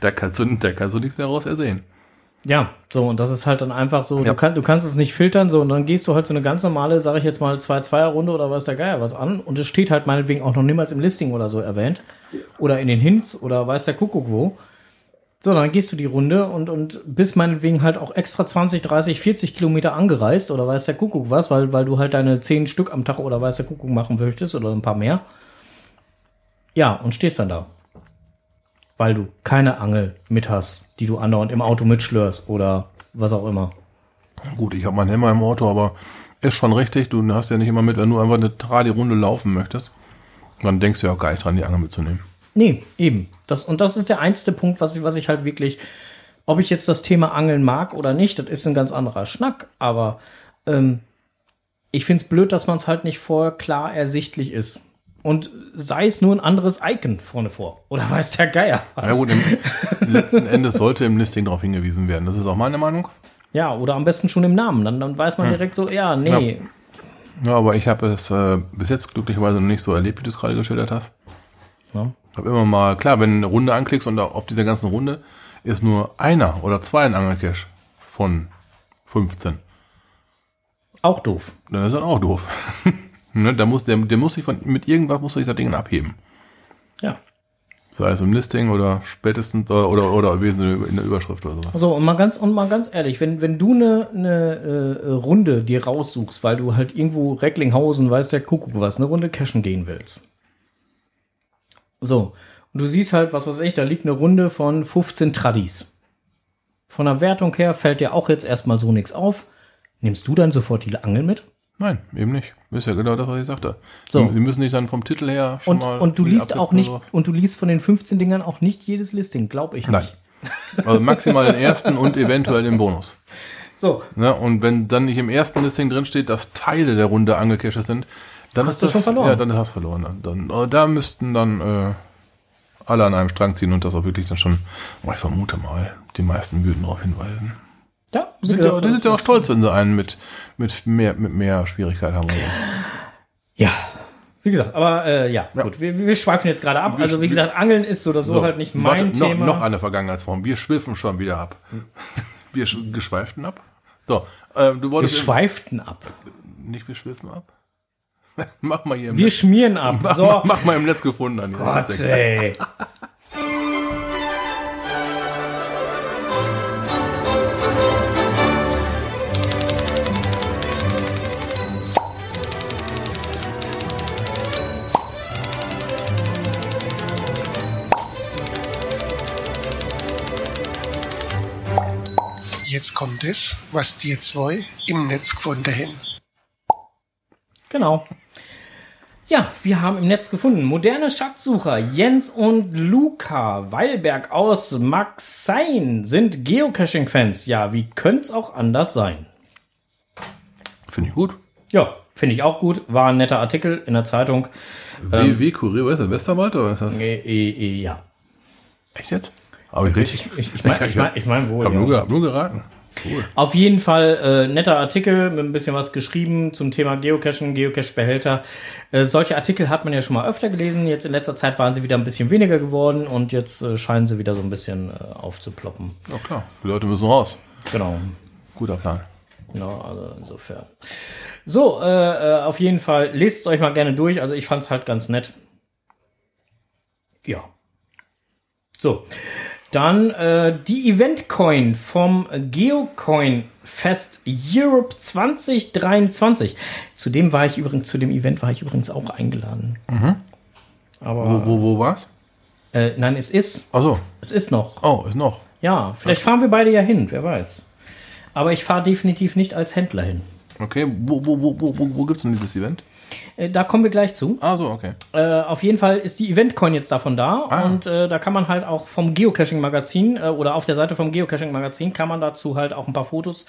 da, kannst du, da kannst du nichts mehr raus ersehen. Ja, so, und das ist halt dann einfach so, Ja. du, kann, du kannst es nicht filtern, so, und dann gehst du halt so eine ganz normale, sage ich jetzt mal, 2-2er-Runde oder weiß der Geier was an, und es steht halt meinetwegen auch noch niemals im Listing oder so erwähnt, oder in den Hints, oder weiß der Kuckuck wo. So, dann gehst du die Runde und, und bist meinetwegen halt auch extra 20, 30, 40 Kilometer angereist, oder weiß der Kuckuck was, weil, weil du halt deine 10 Stück am Tag oder weiß der Kuckuck machen möchtest, oder ein paar mehr. Ja, und stehst dann da. Weil du keine Angel mit hast, die du andauernd im Auto mitschlörst oder was auch immer. Gut, ich habe meinen Helmer im Auto, aber ist schon richtig, du hast ja nicht immer mit, wenn du einfach eine Tradi-Runde laufen möchtest, dann denkst du ja auch gar nicht dran, die Angel mitzunehmen. Nee, eben. Das, und das ist der einzige Punkt, was ich, was ich halt wirklich, ob ich jetzt das Thema Angeln mag oder nicht, das ist ein ganz anderer Schnack, aber ähm, ich finde es blöd, dass man es halt nicht vorher klar ersichtlich ist. Und sei es nur ein anderes Icon vorne vor. Oder weiß der Geier was. Ja gut, im, letzten Endes sollte im Listing darauf hingewiesen werden. Das ist auch meine Meinung. Ja, oder am besten schon im Namen. Dann, dann weiß man direkt so, ja, nee. Ja, aber ich habe es äh, bis jetzt glücklicherweise noch nicht so erlebt, wie du es gerade geschildert hast. Ja. Ich habe immer mal, klar, wenn du eine Runde anklickst und auf dieser ganzen Runde ist nur einer oder zwei ein Angelcache von 15, Auch doof. dann ist das auch doof. ne, da muss, der, der muss sich von, mit irgendwas muss sich das Ding abheben. Ja. Sei es im Listing oder spätestens oder, oder, oder wesentlich in der Überschrift oder sowas. So, und mal ganz, und mal ganz ehrlich, wenn, wenn du eine, eine äh, Runde dir raussuchst, weil du halt irgendwo Recklinghausen, weiß der Kuckuck was, eine Runde cashen gehen willst. So, und du siehst halt, was weiß ich, da liegt eine Runde von 15 Tradis. Von der Wertung her fällt dir auch jetzt erstmal so nichts auf. Nimmst du dann sofort die Angel mit? Nein, eben nicht. Ist ja genau das, was ich sagte. So. Sie, müssen nicht dann vom Titel her schon Und, mal. und du liest auch nicht, und du liest von den 15 Dingern auch nicht jedes Listing, glaube ich Nein. nicht. Also maximal den ersten und eventuell den Bonus. So, Ne? Und wenn dann nicht im ersten Listing drin steht, dass Teile der Runde Angelcaches sind, dann Hast ist du das, schon verloren. Ja, dann hast du verloren. Dann, äh, da müssten dann äh, alle an einem Strang ziehen und das auch wirklich dann schon, oh, ich vermute mal, die meisten würden darauf hinweisen. Ja, sind, ja, gesagt, die das sind ja auch stolz, wenn sie einen mit, mit, mehr, mit mehr Schwierigkeit haben. Ja. Wie gesagt, aber äh, ja, Ja. gut, wir, wir schweifen jetzt gerade ab. Wir- Also wie gesagt, Angeln ist so oder so, halt nicht warte, mein noch, Thema. Noch eine Vergangenheitsform. Wir schwiffen schon wieder ab. Wir sch- geschweiften ab. So, äh, du wir wolltest schweiften ab. nicht wir schwiffen ab. mach mal hier im Wir Netz. schmieren ab. Mach, So. mach, mach mal im Netz gefunden. An Gott, ey. Jetzt kommt es, was die zwei im Netz gefunden haben. Genau. Ja, wir haben im Netz gefunden. Moderne Schatzsucher Jens und Luca Weilberg aus Maxein sind Geocaching-Fans. Ja, wie könnte es auch anders sein? Finde ich gut. Ja, finde ich auch gut. War ein netter Artikel in der Zeitung. Ähm. WW Kurier, was ist das? Westerwald oder was ist das? Äh, äh, äh, ja. Echt jetzt? Aber ich richtig. Ich, ich, ich meine ich mein, ich mein wohl. hab ja. nur, hab nur geraten. Cool. Auf jeden Fall äh, netter Artikel mit ein bisschen was geschrieben zum Thema Geocachen, Geocache-Behälter. Äh, solche Artikel hat man ja schon mal öfter gelesen. Jetzt in letzter Zeit waren sie wieder ein bisschen weniger geworden und jetzt äh, scheinen sie wieder so ein bisschen äh, aufzuploppen. Ja klar, die Leute müssen raus. Genau. Guter Plan. Genau, also insofern. So, äh, äh, auf jeden Fall, lest es euch mal gerne durch. Also ich fand es halt ganz nett. Ja. So. Dann äh, die Event-Coin vom Geocoin Fest Europe 2023. Zu dem war ich übrigens, zu dem Event war ich übrigens auch eingeladen. Aber Wo, wo, wo war's? Äh, nein, es ist. Ach so. Es ist noch. Oh, ist noch. Ja, vielleicht fahren wir beide ja hin, wer weiß. Aber ich fahre definitiv nicht als Händler hin. Okay, wo, wo, wo, wo, wo, wo gibt's denn dieses Event? Äh, da kommen wir gleich zu. Ah, so, okay. Äh, auf jeden Fall ist die Eventcoin jetzt davon da Ah. und äh, da kann man halt auch vom Geocaching-Magazin äh, oder auf der Seite vom Geocaching-Magazin kann man dazu halt auch ein paar Fotos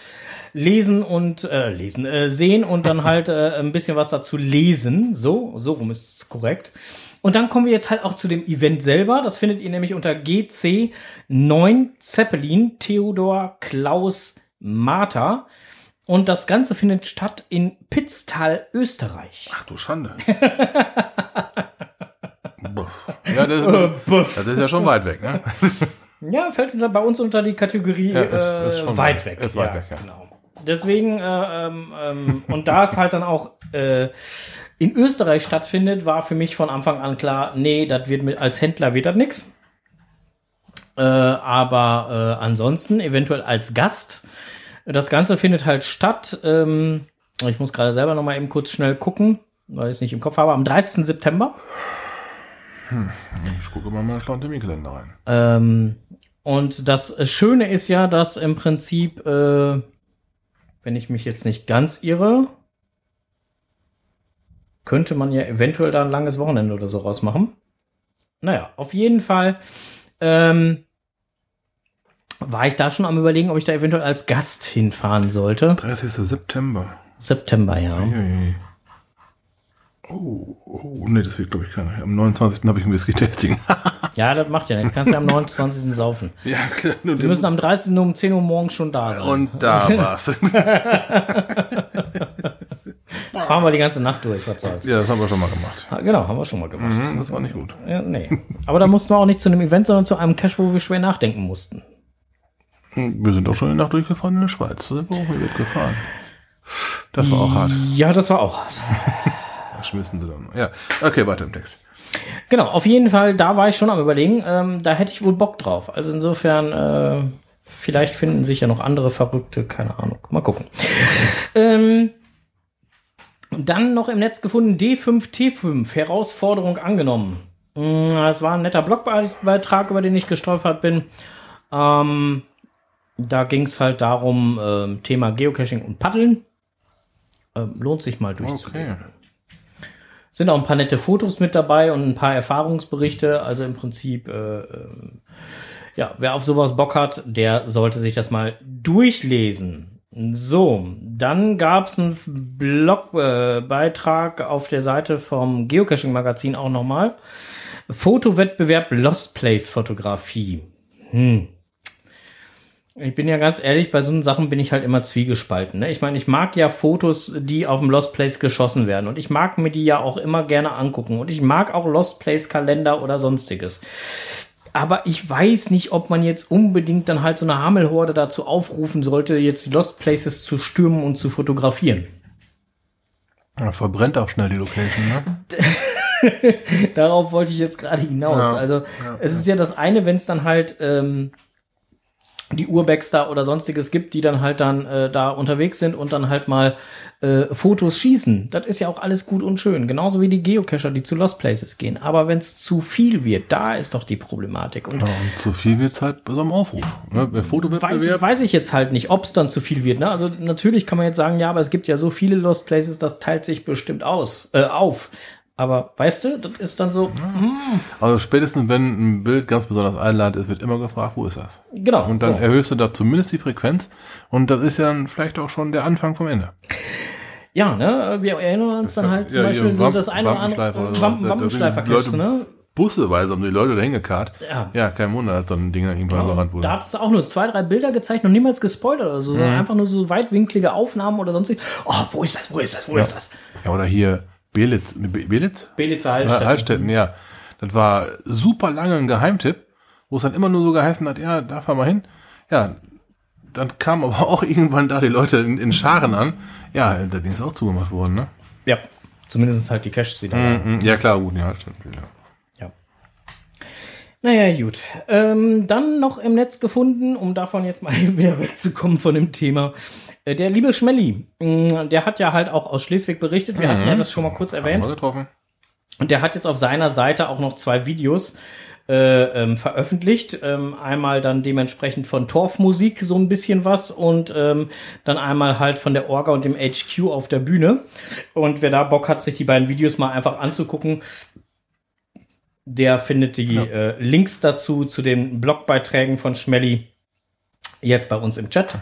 lesen und äh, lesen, äh, sehen und dann halt ein bisschen was dazu lesen. So, so rum ist es korrekt. Und dann kommen wir jetzt halt auch zu dem Event selber. Das findet ihr nämlich unter GC 9 Zeppelin Theodor Klaus Martha. Und das Ganze findet statt in Pitztal, Österreich. Ach du Schande. Buff. ja, das, Buff. das ist ja schon weit weg, ne? Ja, fällt unter, bei uns unter die Kategorie Ja, ist- äh, ist schon weit weg. Ist weit weg, ja. Genau. Deswegen, äh, ähm, ähm, und da es halt dann auch äh, in Österreich stattfindet, war für mich von Anfang an klar, nee, das wird mit, als Händler wird das nix. Äh, aber äh, ansonsten, eventuell als Gast. Das Ganze findet halt statt. Ähm, ich muss gerade selber noch mal eben kurz schnell gucken, weil ich es nicht im Kopf habe. Am 30. September. Ich gucke mal mal schlau in den Terminkalender rein. Ähm, und das Schöne ist ja, dass im Prinzip, äh, wenn ich mich jetzt nicht ganz irre, könnte man ja eventuell da ein langes Wochenende oder so rausmachen. Naja, auf jeden Fall ähm, war ich da schon am überlegen, ob ich da eventuell als Gast hinfahren sollte. 30. September. September, ja. Uiuiui. Oh, oh, nee, das wird, glaube ich, keiner. Am 29. habe ich ein Whisky-Tasting. Ja, das macht ja nicht. Du kannst ja am 29. saufen. ja, klar. Nur Wir müssen am 30. um 10 Uhr morgens schon da sein. und da war's. fahren wir die ganze Nacht durch, was soll's. ja, das haben wir schon mal gemacht. Ah, Genau, haben wir schon mal gemacht. Mhm, das war nicht gut. Ja, nee. Aber da mussten wir auch nicht zu einem Event, sondern zu einem Cash, wo wir schwer nachdenken mussten. Wir sind auch schon eine Nacht durchgefahren in der Schweiz. Da sind wir auch mit gefahren. Das war auch hart. Ja, das war auch hart. Da schmissen sie dann. Ja, okay, weiter im Text. Genau, auf jeden Fall, da war ich schon am überlegen. Ähm, da hätte ich wohl Bock drauf. Also insofern, äh, vielleicht finden sich ja noch andere Verrückte, keine Ahnung. Mal gucken. ähm, dann noch im Netz gefunden, D5T5, Herausforderung angenommen. Mm, Das war ein netter Blogbeitrag, über den ich gestolpert bin. Ähm, da ging es halt darum, ähm, Thema Geocaching und Paddeln. Ähm, lohnt sich mal durchzulesen. Okay. Sind auch ein paar nette Fotos mit dabei und ein paar Erfahrungsberichte. Also im Prinzip, äh, ähm, ja, wer auf sowas Bock hat, der sollte sich das mal durchlesen. So, dann gab es einen Blogbeitrag äh, auf der Seite vom Geocaching-Magazin auch nochmal. Fotowettbewerb Lost Place Fotografie. Hm. Ich bin ja ganz ehrlich, bei so Sachen bin ich halt immer zwiegespalten. Ne? Ich meine, ich mag ja Fotos, die auf dem Lost Place geschossen werden. Und ich mag mir die ja auch immer gerne angucken. Und ich mag auch Lost Place Kalender oder sonstiges. Aber ich weiß nicht, ob man jetzt unbedingt dann halt so eine Hammelhorde dazu aufrufen sollte, jetzt die Lost Places zu stürmen und zu fotografieren. Ja, verbrennt auch schnell die Location, ne? Darauf wollte ich jetzt gerade hinaus. Ja, also es ist ja das eine, wenn es dann halt ähm, die da oder sonstiges gibt, die dann halt dann äh, da unterwegs sind und dann halt mal äh, Fotos schießen. Das ist ja auch alles gut und schön. Genauso wie die Geocacher, die zu Lost Places gehen. Aber wenn es zu viel wird, da ist doch die Problematik. Und Ja, und zu viel wird's halt bei so einem Aufruf. Ne? Bei weiß, Fotowettbewerb. weiß ich jetzt halt nicht, ob es dann zu viel wird. Ne? Also natürlich kann man jetzt sagen, ja, aber es gibt ja so viele Lost Places, das teilt sich bestimmt aus, äh, auf. Aber weißt du, das ist dann so, hm, Also spätestens wenn ein Bild ganz besonders einladend ist, wird immer gefragt, wo ist das? genau. Und dann so. erhöhst du da zumindest die Frequenz und das ist ja dann vielleicht auch schon der Anfang vom Ende. Ja, ne, wir erinnern uns Das dann ist ja- halt zum ja, Beispiel so Wamp- das eine oder Wampenschleifer andere Wampenschleifer Leute- kennst du, ne? Busseweise haben die Leute da hingekarrt. Ja. Ja, kein Wunder, dass so ein Ding irgendwann überrannt wurde. Da hattest du auch nur zwei, drei Bilder gezeigt, noch niemals gespoilert oder so, Mhm. sondern einfach nur so weitwinklige Aufnahmen oder sonstiges. Oh, wo ist das, wo ist das, wo ist das? Ja, oder hier Belitz. Be- Belitz? Belitzer Ja, Heilstätten. Heilstätten, ja. Das war super lange ein Geheimtipp, wo es dann immer nur so geheißen hat, ja, da fahr mal hin. Ja, dann kamen aber auch irgendwann da die Leute in, in Scharen an. Ja, da Ding ist auch zugemacht worden, ne? Ja, zumindest halt die Caches, die da waren. Mhm. Ja, klar, gut, ja, stimmt. Ja. Naja, gut. Ähm, dann noch im Netz gefunden, um davon jetzt mal wieder wegzukommen von dem Thema. Äh, Der liebe Schmelly, mh, der hat ja halt auch aus Schleswig berichtet. Wir hatten ja das schon mal kurz erwähnt. getroffen. Und der hat jetzt auf seiner Seite auch noch zwei Videos äh, ähm, veröffentlicht. Ähm, einmal dann dementsprechend von Torfmusik so ein bisschen was und ähm, dann einmal halt von der Orga und dem HQ auf der Bühne. Und wer da Bock hat, sich die beiden Videos mal einfach anzugucken, der findet die Ja. äh, Links dazu zu den Blogbeiträgen von Schmelly jetzt bei uns im Chat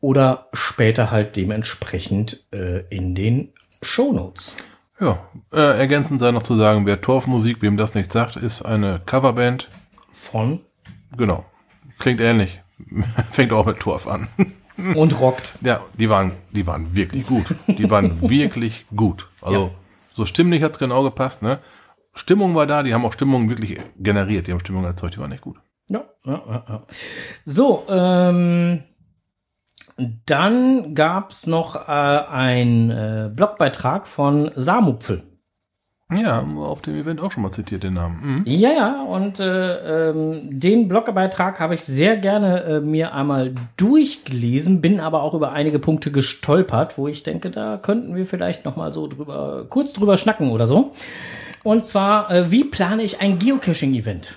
oder später halt dementsprechend äh, in den Shownotes. Ja, äh, ergänzend sei noch zu sagen, wer Torfmusik, wem das nicht sagt, ist eine Coverband. Von Genau. Klingt ähnlich. Fängt auch mit Torf an. und rockt. Ja, die waren, die waren wirklich gut. Die waren wirklich gut. Also, Ja. so stimmlich hat's genau gepasst, ne? Stimmung war da, die haben auch Stimmung wirklich generiert, die haben Stimmung erzeugt, die waren echt gut. Ja, ja, ja, ja. So, ähm, dann gab's noch äh, einen äh, Blogbeitrag von Samupfel. Ja, haben wir auf dem Event auch schon mal zitiert, den Namen. Mhm. Ja, ja, und äh, ähm, den Blogbeitrag habe ich sehr gerne äh, mir einmal durchgelesen, bin aber auch über einige Punkte gestolpert, wo ich denke, da könnten wir vielleicht noch mal so drüber, kurz drüber schnacken oder so. Und zwar, äh, wie plane ich ein Geocaching-Event?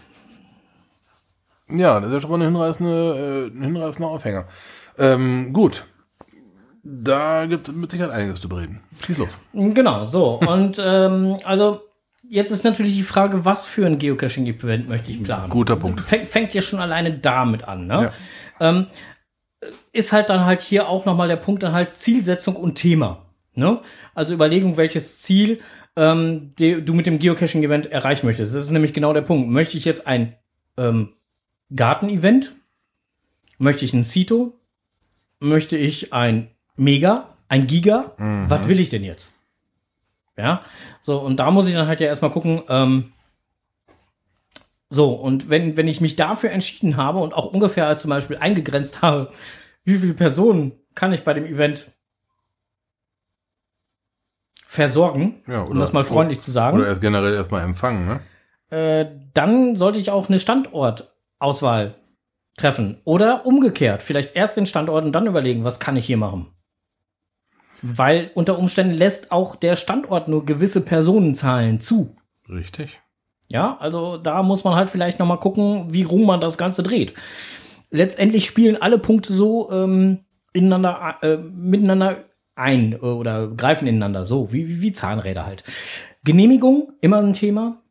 Ja, das ist schon mal ein hinreißender, äh, hinreißender Aufhänger. Ähm, gut. Da gibt es mit Sicherheit einiges zu bereden. Schieß los. Genau, so. Und ähm, also jetzt ist natürlich die Frage, was für ein Geocaching-Event möchte ich planen? Guter Punkt. Fängt, fängt ja schon alleine damit an, ne? Ja. Ähm, ist halt dann halt hier auch nochmal der Punkt dann halt Zielsetzung und Thema. Ne? Also Überlegung, welches Ziel ähm, die, du mit dem Geocaching-Event erreichen möchtest. Das ist nämlich genau der Punkt. Möchte ich jetzt ein ähm, Garten-Event? Möchte ich ein Cito? Möchte ich ein Mega? Ein Giga? Mhm. Was will ich denn jetzt? Ja, so, und da muss ich dann halt ja erstmal gucken, ähm, so, und wenn, wenn ich mich dafür entschieden habe und auch ungefähr zum Beispiel eingegrenzt habe, wie viele Personen kann ich bei dem Event versorgen, Ja, um das mal freundlich zu sagen, Oder erst generell erstmal empfangen, ne? äh, dann sollte ich auch eine Standortauswahl treffen. Oder umgekehrt, vielleicht erst den Standort und dann überlegen, was kann ich hier machen. Weil unter Umständen lässt auch der Standort nur gewisse Personenzahlen zu. Richtig. Ja, also da muss man halt vielleicht noch mal gucken, wie rum man das Ganze dreht. Letztendlich spielen alle Punkte so ähm, ineinander, äh, miteinander ein äh, oder greifen ineinander, so wie, wie, wie Zahnräder halt. Genehmigung, immer ein Thema.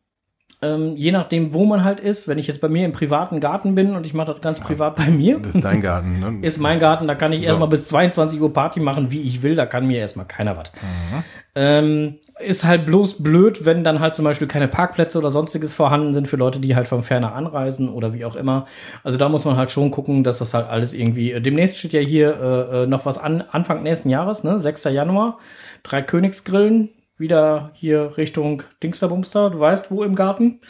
Ähm, je nachdem, wo man halt ist. Wenn ich jetzt bei mir im privaten Garten bin und ich mache das ganz privat bei mir, Das ist dein Garten, ne? ist mein Garten, da kann ich So. erstmal bis 22 Uhr Party machen, wie ich will, da kann mir erstmal keiner was. Mhm. Ähm, ist halt bloß blöd, wenn dann halt zum Beispiel keine Parkplätze oder sonstiges vorhanden sind für Leute, die halt von ferner anreisen oder wie auch immer. Also da muss man halt schon gucken, dass das halt alles irgendwie. äh, Demnächst steht ja hier äh, äh, noch was an, Anfang nächsten Jahres, ne? 6. Januar. Drei Königsgrillen, wieder hier Richtung Dingsterbumster, du weißt wo im Garten.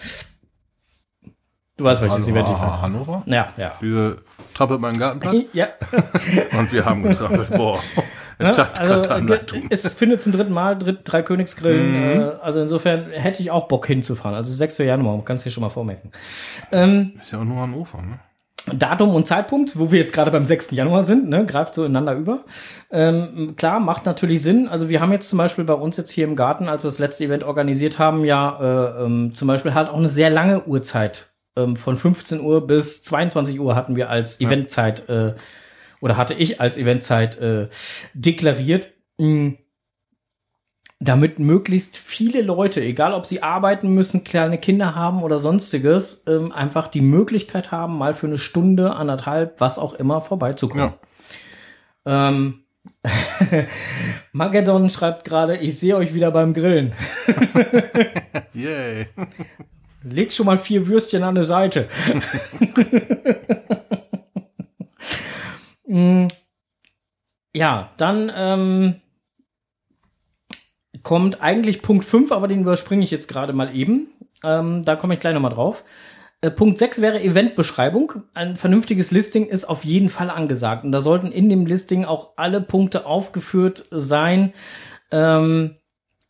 Du weißt, welches Hannover, Event ich meine. Hannover? Ja, ja. Diese trappelt meinen Gartenplatz Ja, und wir haben getrappelt. Boah. Ne? Also, es findet zum dritten Mal dritt, drei Königsgrillen. Mhm. Äh, also insofern hätte ich auch Bock hinzufahren. Also 6. Januar, man kann es hier schon mal vormerken. Ähm, Ist ja auch nur Hannover, ne? Datum und Zeitpunkt, wo wir jetzt gerade beim 6. Januar sind, ne, greift so ineinander über. Ähm, klar, macht natürlich Sinn. Also wir haben jetzt zum Beispiel bei uns jetzt hier im Garten, als wir das letzte Event organisiert haben, ja äh, ähm, zum Beispiel halt auch eine sehr lange Uhrzeit. Ähm, von 15 Uhr bis 22 Uhr hatten wir als Eventzeit äh, oder hatte ich als Eventzeit äh, deklariert. Mh, damit möglichst viele Leute, egal ob sie arbeiten müssen, kleine Kinder haben oder sonstiges, ähm, einfach die Möglichkeit haben, mal für eine Stunde, anderthalb, was auch immer, vorbeizukommen. Ähm, Magedon schreibt gerade, ich sehe euch wieder beim Grillen. Yay. Leg schon mal vier Würstchen an die Seite. Mm, ja, dann ähm, kommt eigentlich Punkt 5, aber den überspringe ich jetzt gerade mal eben. Ähm, da komme ich gleich nochmal drauf. Äh, Punkt 6 wäre Eventbeschreibung. Ein vernünftiges Listing ist auf jeden Fall angesagt. Und da sollten in dem Listing auch alle Punkte aufgeführt sein, ähm,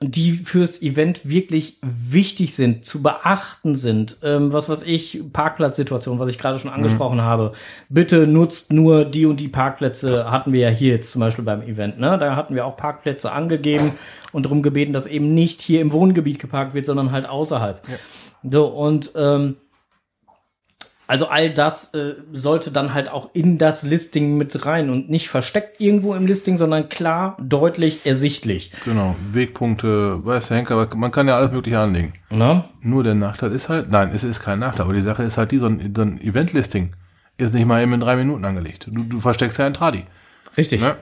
die fürs Event wirklich wichtig sind, zu beachten sind. Ähm, was weiß ich, Parkplatzsituation, was ich gerade schon angesprochen mhm. habe. Bitte nutzt nur die und die Parkplätze, hatten wir ja hier jetzt zum Beispiel beim Event. Ne? Da hatten wir auch Parkplätze angegeben und darum gebeten, dass eben nicht hier im Wohngebiet geparkt wird, sondern halt außerhalb. Ja. So, und ähm, also all das äh, sollte dann halt auch in das Listing mit rein und nicht versteckt irgendwo im Listing, sondern klar, deutlich, ersichtlich. Genau, Wegpunkte, weiß der Henker, man kann ja alles mögliche anlegen. Na? Nur der Nachteil ist halt, nein, es ist kein Nachteil, aber die Sache ist halt die, so ein, so ein Event-Listing ist nicht mal eben in drei Minuten angelegt. Du, du versteckst ja ein Tradi. Richtig. Ja?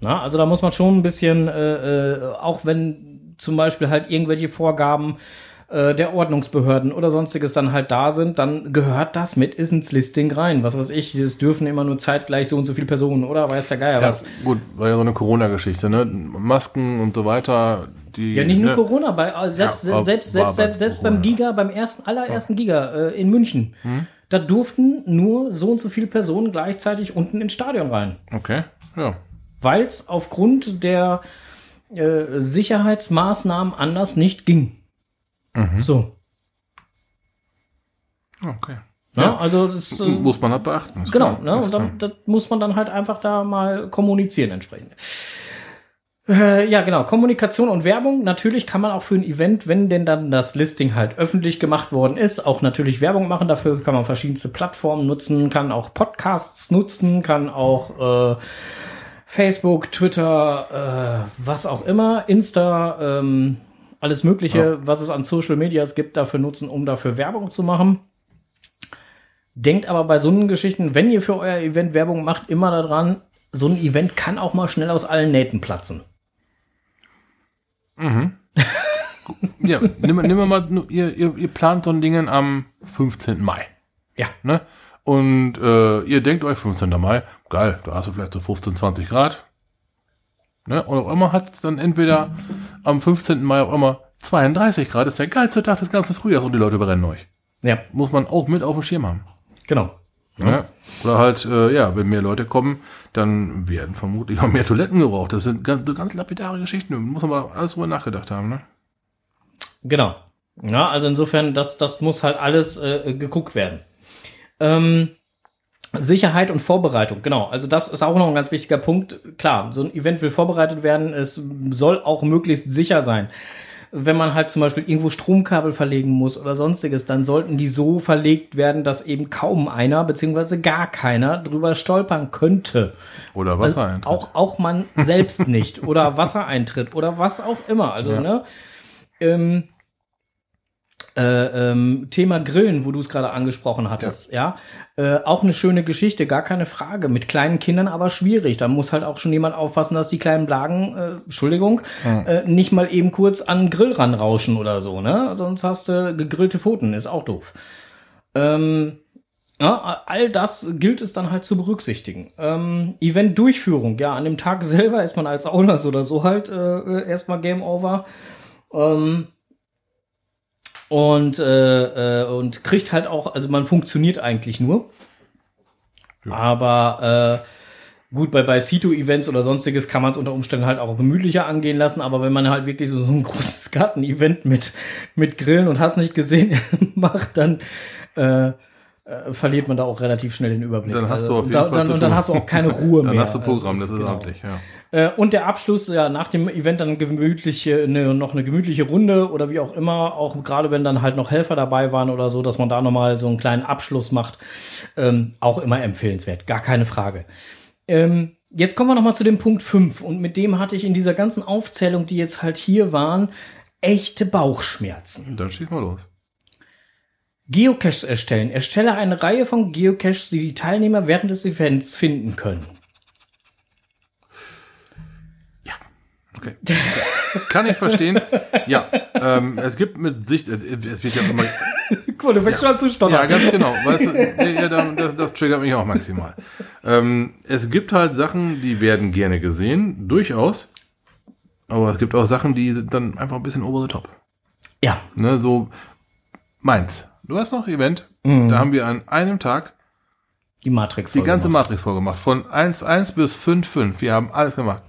Na, also da muss man schon ein bisschen, äh, äh, auch wenn zum Beispiel halt irgendwelche Vorgaben äh, der Ordnungsbehörden oder sonstiges dann halt da sind, dann gehört das mit ins Listing rein. Was weiß ich, es dürfen immer nur zeitgleich so und so viele Personen, oder? Weiß der Geier ja, was. Gut, war ja so eine Corona-Geschichte, ne? Masken und so weiter. Die, ja, nicht nur ne? Corona, bei, äh, selbst, ja, selbst, selbst, selbst, selbst beim Giga, beim ersten, allerersten Giga äh, in München. Hm? Da durften nur so und so viele Personen gleichzeitig unten ins Stadion rein. Okay, ja. Weil es aufgrund der äh, Sicherheitsmaßnahmen anders nicht ging. Mhm. So. Okay. Ne? Ja, also das äh, muss man halt beachten. Genau, ne? und dann, das muss man dann halt einfach da mal kommunizieren entsprechend. Äh, ja, genau. Kommunikation und Werbung. Natürlich kann man auch für ein Event, wenn denn dann das Listing halt öffentlich gemacht worden ist, auch natürlich Werbung machen. Dafür kann man verschiedenste Plattformen nutzen, kann auch Podcasts nutzen, kann auch äh, Facebook, Twitter, äh, was auch immer, Insta, ähm, alles Mögliche, ja. was es an Social Medias gibt, dafür nutzen, um dafür Werbung zu machen. Denkt aber bei so einen Geschichten, wenn ihr für euer Event Werbung macht, immer daran, so ein Event kann auch mal schnell aus allen Nähten platzen. Mhm. ja, nimm, nimm mal, ihr, ihr, ihr plant so ein Ding am 15. Mai. Ja. Ne? Und äh, ihr denkt euch, 15. Mai, geil, da hast du vielleicht so 15, 20 Grad. Ne? Und auf einmal hat es dann entweder am 15. Mai auf einmal 32 Grad, ist der geilste Tag des ganzen Frühjahrs und die Leute brennen euch. Ja. Muss man auch mit auf dem Schirm haben. Genau. Ja. Oder halt, äh, ja, wenn mehr Leute kommen, dann werden vermutlich auch mehr Toiletten gebraucht. Das sind ganz, ganz lapidare Geschichten. Muss man mal alles drüber nachgedacht haben, ne? Genau. Ja, also insofern, das, das muss halt alles äh, geguckt werden. Ähm, Sicherheit und Vorbereitung, genau. Also das ist auch noch ein ganz wichtiger Punkt. Klar, so ein Event will vorbereitet werden. Es soll auch möglichst sicher sein. Wenn man halt zum Beispiel irgendwo Stromkabel verlegen muss oder sonstiges, dann sollten die so verlegt werden, dass eben kaum einer beziehungsweise gar keiner drüber stolpern könnte. Oder Wassereintritt. Also auch, auch man selbst nicht. Oder Wassereintritt oder was auch immer. Also, ja. ne? Ähm, äh, ähm, Thema Grillen, wo du es gerade angesprochen hattest, ja, ja? Äh, auch eine schöne Geschichte, gar keine Frage. Mit kleinen Kindern aber schwierig. Da muss halt auch schon jemand aufpassen, dass die kleinen Blagen, äh, Entschuldigung, mhm. äh, nicht mal eben kurz an den Grill ranrauschen oder so, ne? Sonst hast du gegrillte Pfoten, ist auch doof. Ähm, ja, all das gilt es dann halt zu berücksichtigen. Ähm, Event-Durchführung, ja, an dem Tag selber ist man als Owner oder so halt äh, äh, erstmal Game Over. Ähm, und, äh, äh, und kriegt halt auch, also man funktioniert eigentlich nur. Ja. Aber äh, gut, bei, bei Cito-Events oder sonstiges kann man es unter Umständen halt auch gemütlicher angehen lassen, aber wenn man halt wirklich so, so ein großes Garten-Event mit, mit Grillen und hast nicht gesehen macht, dann äh, äh, verliert man da auch relativ schnell den Überblick. Dann hast du auf also, jeden da, Fall dann, Und dann hast du auch keine Ruhe dann mehr. Dann hast du Programm, das ist, genau. amtlich, ja. Äh, und der Abschluss, ja, nach dem Event dann gemütliche, ne, noch eine gemütliche Runde oder wie auch immer, auch gerade wenn dann halt noch Helfer dabei waren oder so, dass man da nochmal so einen kleinen Abschluss macht, ähm, auch immer empfehlenswert, gar keine Frage. Ähm, jetzt kommen wir nochmal zu dem Punkt 5 und mit dem hatte ich in dieser ganzen Aufzählung, die jetzt halt hier waren, echte Bauchschmerzen. Dann schieß mal los. Geocaches erstellen. Erstelle eine Reihe von Geocaches, die die Teilnehmer während des Events finden können. Okay. Kann ich verstehen. Ja, ähm, es gibt mit Sicht, es wird ja immer. Cool, du fängst ja. schon an zu stottern. Ja, ganz genau. Weißt du, ja, das, das triggert mich auch maximal. Ähm, es gibt halt Sachen, die werden gerne gesehen, durchaus. Aber es gibt auch Sachen, die sind dann einfach ein bisschen over the top. Ja. Ne, so meins. Du hast noch Event Da haben wir an einem Tag Die Matrix. die ganze Matrix vorgemacht. Von 1.1 bis 5.5. Wir haben alles gemacht.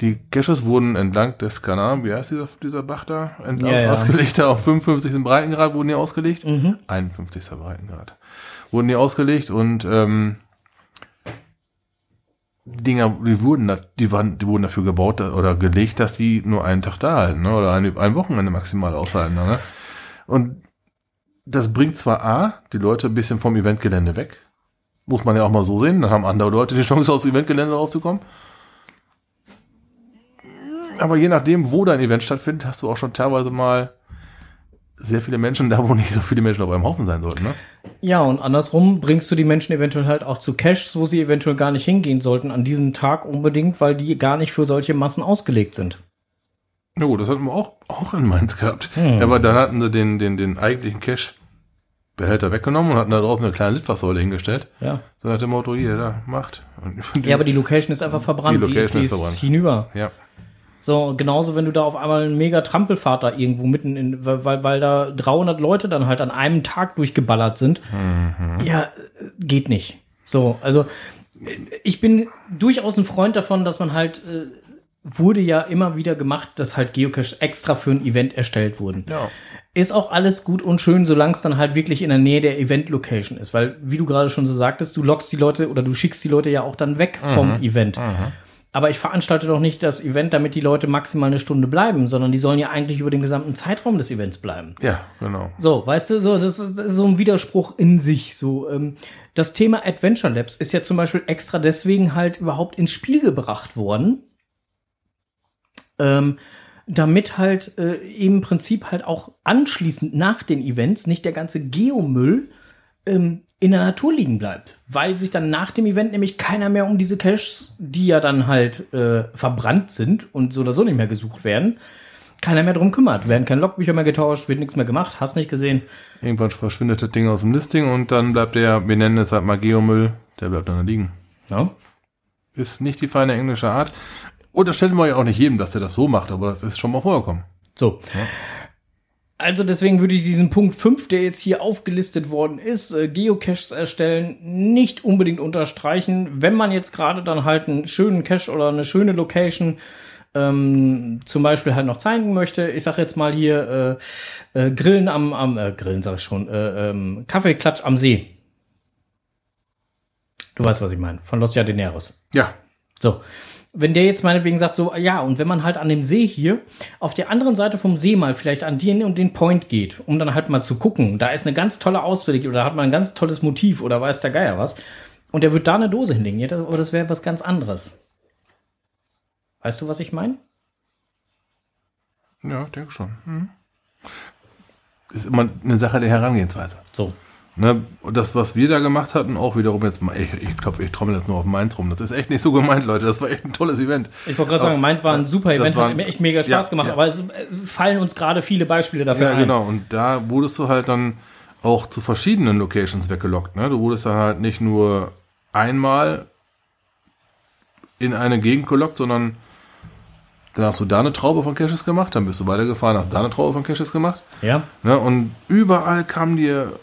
Die Caches wurden entlang des Kanals, wie heißt dieser, dieser Bach da? Entlang Ja, ja. ausgelegt, auf 55. Breitengrad wurden die ausgelegt. Mhm. 51. Breitengrad. Wurden die ausgelegt und ähm, die Dinger, die wurden, da- die waren, die wurden dafür gebaut oder gelegt, dass die nur einen Tag da halten, ne? Oder ein, ein Wochenende maximal aushalten. Ne? Und das bringt zwar A, die Leute ein bisschen vom Eventgelände weg. Muss man ja auch mal so sehen. Dann haben andere Leute die Chance, aufs Eventgelände raufzukommen. Aber je nachdem, wo dein Event stattfindet, hast du auch schon teilweise mal sehr viele Menschen da, wo nicht so viele Menschen auf einem Haufen sein sollten. Ne? Ja, und andersrum bringst du die Menschen eventuell halt auch zu Caches, wo sie eventuell gar nicht hingehen sollten an diesem Tag unbedingt, weil die gar nicht für solche Massen ausgelegt sind. Na gut, das hatten wir auch, auch in Mainz gehabt. Hm. Aber dann hatten sie den, den, den eigentlichen Cache-Behälter weggenommen und hatten da draußen eine kleine Litfaßsäule hingestellt. Ja. So nach dem Motto, hier, da, macht. Ja, aber die Location ist einfach verbrannt. Die Die, ist, Location die ist ist verbrannt. hinüber. ja. So, genauso, wenn du da auf einmal einen mega Trampelfahrt da irgendwo mitten in, weil, weil, da 300 Leute dann halt an einem Tag durchgeballert sind. Ja, äh, geht nicht. So, also, ich bin durchaus ein Freund davon, dass man halt, äh, wurde ja immer wieder gemacht, dass halt Geocaches extra für ein Event erstellt wurden. Ja. Ist auch alles gut und schön, solange es dann halt wirklich in der Nähe der Event-Location ist. Weil, wie du gerade schon so sagtest, du lockst die Leute oder du schickst die Leute ja auch dann weg vom Event. Aber ich veranstalte doch nicht das Event, damit die Leute maximal eine Stunde bleiben, sondern die sollen ja eigentlich über den gesamten Zeitraum des Events bleiben. Ja, genau. So, weißt du, so, das ist, das ist so ein Widerspruch in sich. So, ähm, das Thema Adventure Labs ist ja zum Beispiel extra deswegen halt überhaupt ins Spiel gebracht worden, ähm, damit halt äh, im Prinzip halt auch anschließend nach den Events nicht der ganze Geomüll ähm, in der Natur liegen bleibt, weil sich dann nach dem Event nämlich keiner mehr um diese Caches, die ja dann halt äh, verbrannt sind und so oder so nicht mehr gesucht werden, keiner mehr drum kümmert. Werden keine Logbücher mehr getauscht, wird nichts mehr gemacht, hast nicht gesehen. Irgendwann verschwindet das Ding aus dem Listing und dann bleibt der, wir nennen es halt mal Geomüll, der bleibt dann da liegen. Ja? Ist nicht die feine englische Art. Unterstellen wir ja auch nicht jedem, dass er das so macht, aber das ist schon mal vorgekommen. So. Also deswegen würde ich diesen Punkt 5, der jetzt hier aufgelistet worden ist, äh, Geocaches erstellen, nicht unbedingt unterstreichen. Wenn man jetzt gerade dann halt einen schönen Cache oder eine schöne Location ähm, zum Beispiel halt noch zeigen möchte, ich sage jetzt mal hier äh, äh, Grillen am, am äh, Grillen sage ich schon, äh, ähm, Kaffeeklatsch am See. Du weißt, was ich meine, von Los Jardineros. Ja, So. Wenn der jetzt meinetwegen sagt, so, ja, und wenn man halt an dem See hier auf der anderen Seite vom See mal vielleicht an den und den Point geht, um dann halt mal zu gucken, da ist eine ganz tolle Ausweg oder hat man ein ganz tolles Motiv oder weiß der Geier was, und der wird da eine Dose hinlegen, ja, das, aber das wäre was ganz anderes. Weißt du, was ich meine? ja, denke schon. Mhm. Ist immer eine Sache der Herangehensweise. So. Ne, und das, was wir da gemacht hatten, auch wiederum jetzt mal, ich, ich glaube, ich trommel jetzt nur auf Mainz rum. Das ist echt nicht so gemeint, Leute. Das war echt ein tolles Event. Ich wollte gerade sagen, meins war ein super Event, war- hat echt mega Spaß ja, gemacht, ja. aber es äh, fallen uns gerade viele Beispiele dafür Ja, ein. genau. Und da wurdest du halt dann auch zu verschiedenen Locations weggelockt. Ne? Du wurdest dann halt nicht nur einmal in eine Gegend gelockt, sondern dann hast du da eine Traube von Caches gemacht, dann bist du weitergefahren, hast da eine Traube von Caches gemacht. Ja, Ne? Und überall kamen dir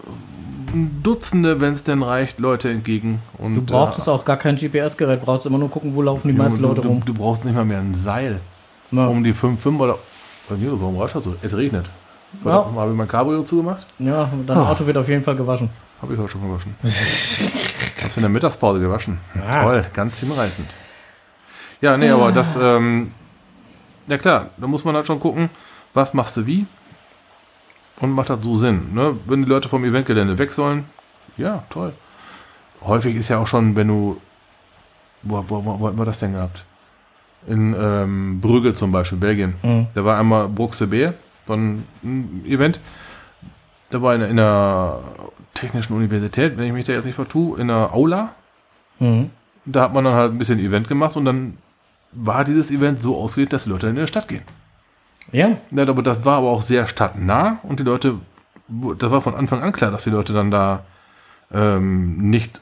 Dutzende, wenn es denn reicht, Leute entgegen. Und, du brauchtest auch gar kein GPS-Gerät, brauchst immer nur gucken, wo laufen die meisten Leute du, rum. du brauchst nicht mal mehr ein Seil, Ja. um die 5-5 oder... Bei mir, warum rauscht das so? Es regnet. Ja. Habe ich mein Cabrio zugemacht? Ja, dein Auto wird auf jeden Fall gewaschen. Habe ich heute schon gewaschen. Hab's in der Mittagspause gewaschen. Ah. Toll, ganz hinreißend. Ja, nee, aber das, ähm, ja klar, da muss man halt schon gucken, was machst du wie und macht das so Sinn. Ne? Wenn die Leute vom Eventgelände weg sollen, ja, toll. Häufig ist ja auch schon, wenn du, wo, wo, wo, wo hatten wir das denn gehabt? In ähm, Brügge zum Beispiel, Belgien. Mhm. Da war einmal Bruxe B von einem Event. Da war in, in der Technischen Universität, wenn ich mich da jetzt nicht vertue, in der Aula. Mhm. Da hat man dann halt ein bisschen Event gemacht und dann war dieses Event so ausgelegt, dass die Leute in die Stadt gehen. Ja, Ja, aber das war aber auch sehr stadtnah und die Leute, das war von Anfang an klar, dass die Leute dann da ähm, nicht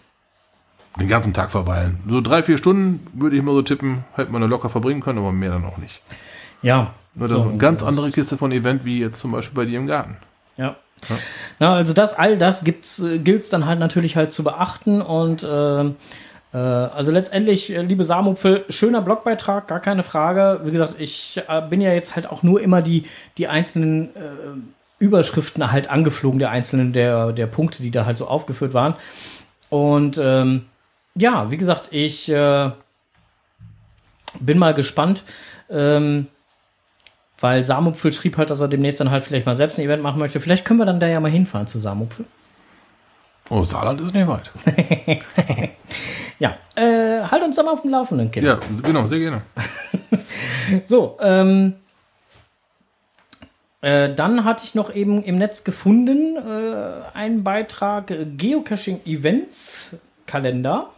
den ganzen Tag verweilen. So drei, vier Stunden würde ich mal so tippen, hätte man da locker verbringen können, aber mehr dann auch nicht. ja. Nur das So, ist eine ganz das- andere Kiste von Event wie jetzt zum Beispiel bei dir im Garten. Ja. Na, also das, all das gibt's, äh, gilt's dann halt natürlich halt zu beachten und äh, also letztendlich, äh, liebe Samupfel, schöner Blogbeitrag, gar keine Frage. Wie gesagt, ich äh, bin ja jetzt halt auch nur immer die, die einzelnen äh, Überschriften halt angeflogen, der einzelnen der, der Punkte, die da halt so aufgeführt waren. Und ähm, ja, wie gesagt, ich äh, bin mal gespannt. Ähm, weil Samupfel schrieb halt, dass er demnächst dann halt vielleicht mal selbst ein Event machen möchte. Vielleicht können wir dann da ja mal hinfahren zu Samupfel. Oh, Saarland ist nicht weit. Ja, äh, halt uns dann mal auf dem Laufenden, Kind. Ja, genau, sehr gerne. So, ähm, äh, dann hatte ich noch eben im Netz gefunden äh, einen Beitrag Geocaching Events Kalender.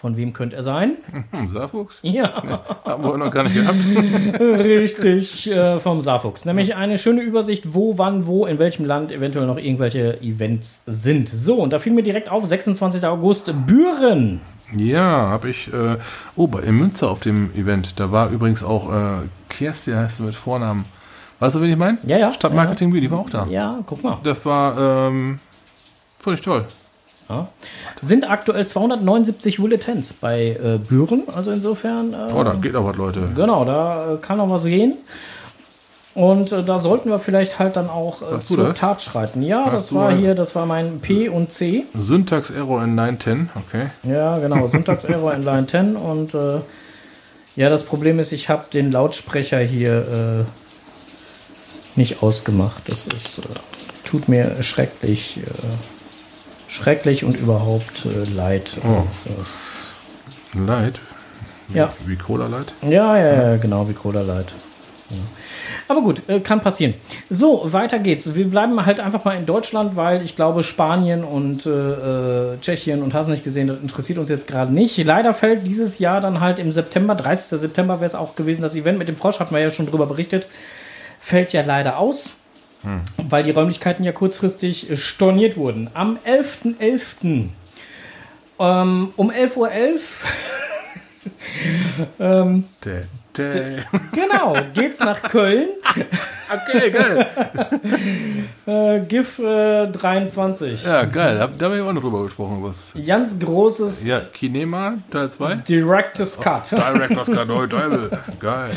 Von wem könnte er sein? Hm, Saarfuchs? Ja. Haben wir noch gar nicht gehabt. Richtig, äh, vom Saarfuchs. Nämlich eine schöne Übersicht, wo, wann, wo, in welchem Land eventuell noch irgendwelche Events sind. So, und da fiel mir direkt auf, 26. August, Büren. Ja, habe ich. Äh, oh, bei in Münster auf dem Event. Da war übrigens auch äh, Kerstin, heißt sie mit Vornamen. Weißt du, wen ich meine? Ja, ja. Stadtmarketing ja. die war auch da. Ja, guck mal. Das war ähm, völlig toll. Ja. Sind aktuell 279 Bulletins bei äh, Büren, also insofern. Äh, Oh, da geht noch was, Leute. Genau, da äh, kann noch was gehen. Und äh, da sollten wir vielleicht halt dann auch äh, zur das? Tat schreiten. Ja, Hast das war hier, das war mein P und C. Syntax Error in 910, okay. Ja, genau, Syntax-Error in Line 10 und äh, ja, das Problem ist, ich habe den Lautsprecher hier äh, nicht ausgemacht. Das ist, äh, tut mir schrecklich, äh, schrecklich und überhaupt äh, leid. Oh. Wie, Ja. Wie Cola Light. ja, ja, ja, genau, wie Cola leid. Ja. Aber gut, äh, kann passieren. So, weiter geht's. Wir bleiben halt einfach mal in Deutschland, weil ich glaube, Spanien und äh, äh, Tschechien und hast nicht gesehen, das interessiert uns jetzt gerade nicht. Leider fällt dieses Jahr dann halt im September, 30. September wäre es auch gewesen, das Event mit dem Frosch, hatten wir ja schon drüber berichtet, fällt ja leider aus, weil die Räumlichkeiten ja kurzfristig äh, storniert wurden. Am 11.11. Ähm, um 11.11 Uhr ähm, Dä. Genau, geht's nach Köln. Okay, geil. Äh, GIF äh, 23. Ja, geil. Hab, da haben wir auch noch drüber gesprochen. Was. Ganz großes Ja, Kinema, Teil 2. Director's Cut. Director's Cut, oh, Teufel. Geil.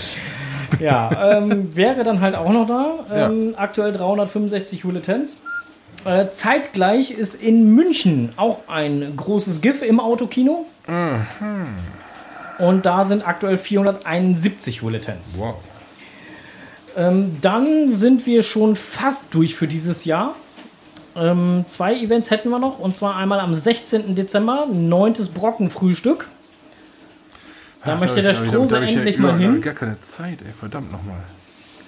ja, ähm, wäre dann halt auch noch da. Ähm, Aktuell 365 Bulletins. Äh, zeitgleich ist in München auch ein großes GIF im Autokino. Und da sind aktuell 471 Bulletins. Wow. Ähm, dann sind wir schon fast durch für dieses Jahr. Ähm, zwei Events hätten wir noch, und zwar einmal am 16. Dezember, neuntes Brockenfrühstück. Da möchte der Strose endlich mal hin. gar keine Zeit, ey. Verdammt nochmal.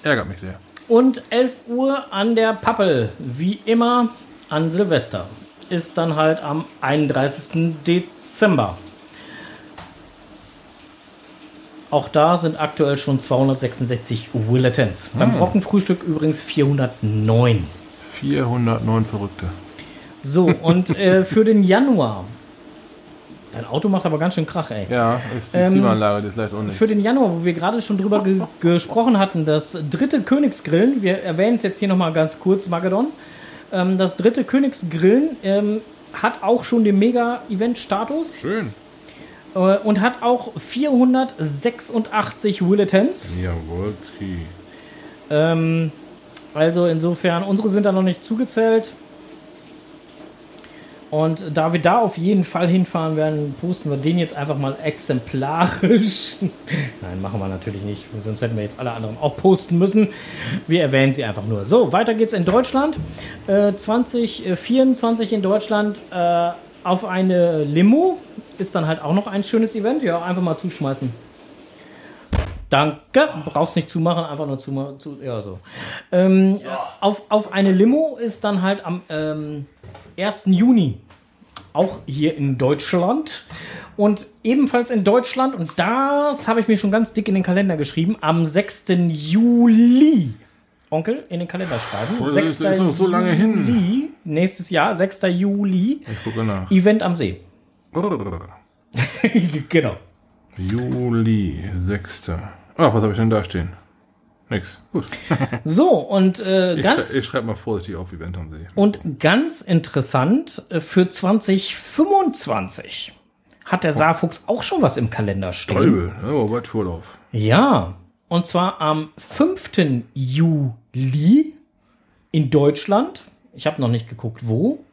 Ärgert mich sehr. Und 11 Uhr an der Pappel, wie immer an Silvester. Ist dann halt am 31. Dezember. Auch da sind aktuell schon 266 Willetens. Beim Brockenfrühstück übrigens 409. 409 Verrückte. So, und äh, für den Januar. Dein Auto macht aber ganz schön Krach, ey. Ja, ist die Ähm, Klimaanlage, die ist leicht undicht. Für den Januar, wo wir gerade schon drüber ge gesprochen hatten, das dritte Königsgrillen, wir erwähnen es jetzt hier nochmal ganz kurz, Magadon. Ähm, das dritte Königsgrillen ähm, hat auch schon den Mega-Event-Status Schön. Äh, und hat auch 486 Willetens. Jawohl. Ähm, also insofern, unsere sind da noch nicht zugezählt. Und da wir da auf jeden Fall hinfahren werden, posten wir den jetzt einfach mal exemplarisch. Nein, machen wir natürlich nicht, sonst hätten wir jetzt alle anderen auch posten müssen. Wir erwähnen sie einfach nur. So, weiter geht's in Deutschland. Äh, 2024 in Deutschland äh, auf eine Limo ist dann halt auch noch ein schönes Event. Ja, einfach mal zuschmeißen. Danke. Brauchst nicht zumachen, einfach nur zumachen. Zu, ja, so. Ähm, auf, auf eine Limo ist dann halt am ähm, 1. Juni. Auch hier in Deutschland. Und ebenfalls in Deutschland, und das habe ich mir schon ganz dick in den Kalender geschrieben, am 6. Juli. Onkel, in den Kalender schreiben. Oh, das ist- das ist so lange hin. Juli, nächstes Jahr, 6. Juli. Ich gucke nach. Event am See. genau. Juli, 6. Ach, was habe ich denn da stehen? Nix. Gut. So, und äh, Ich, ganz. schrei ich schreibe mal vorsichtig auf Event haben sie. Und ganz interessant, äh, für 2025 hat der Saarfuchs auch schon was im Kalender stehen. Kolbe, oh, weit Vorlauf. Ja, und zwar am 5. Juli in Deutschland. Ich habe noch nicht geguckt, wo.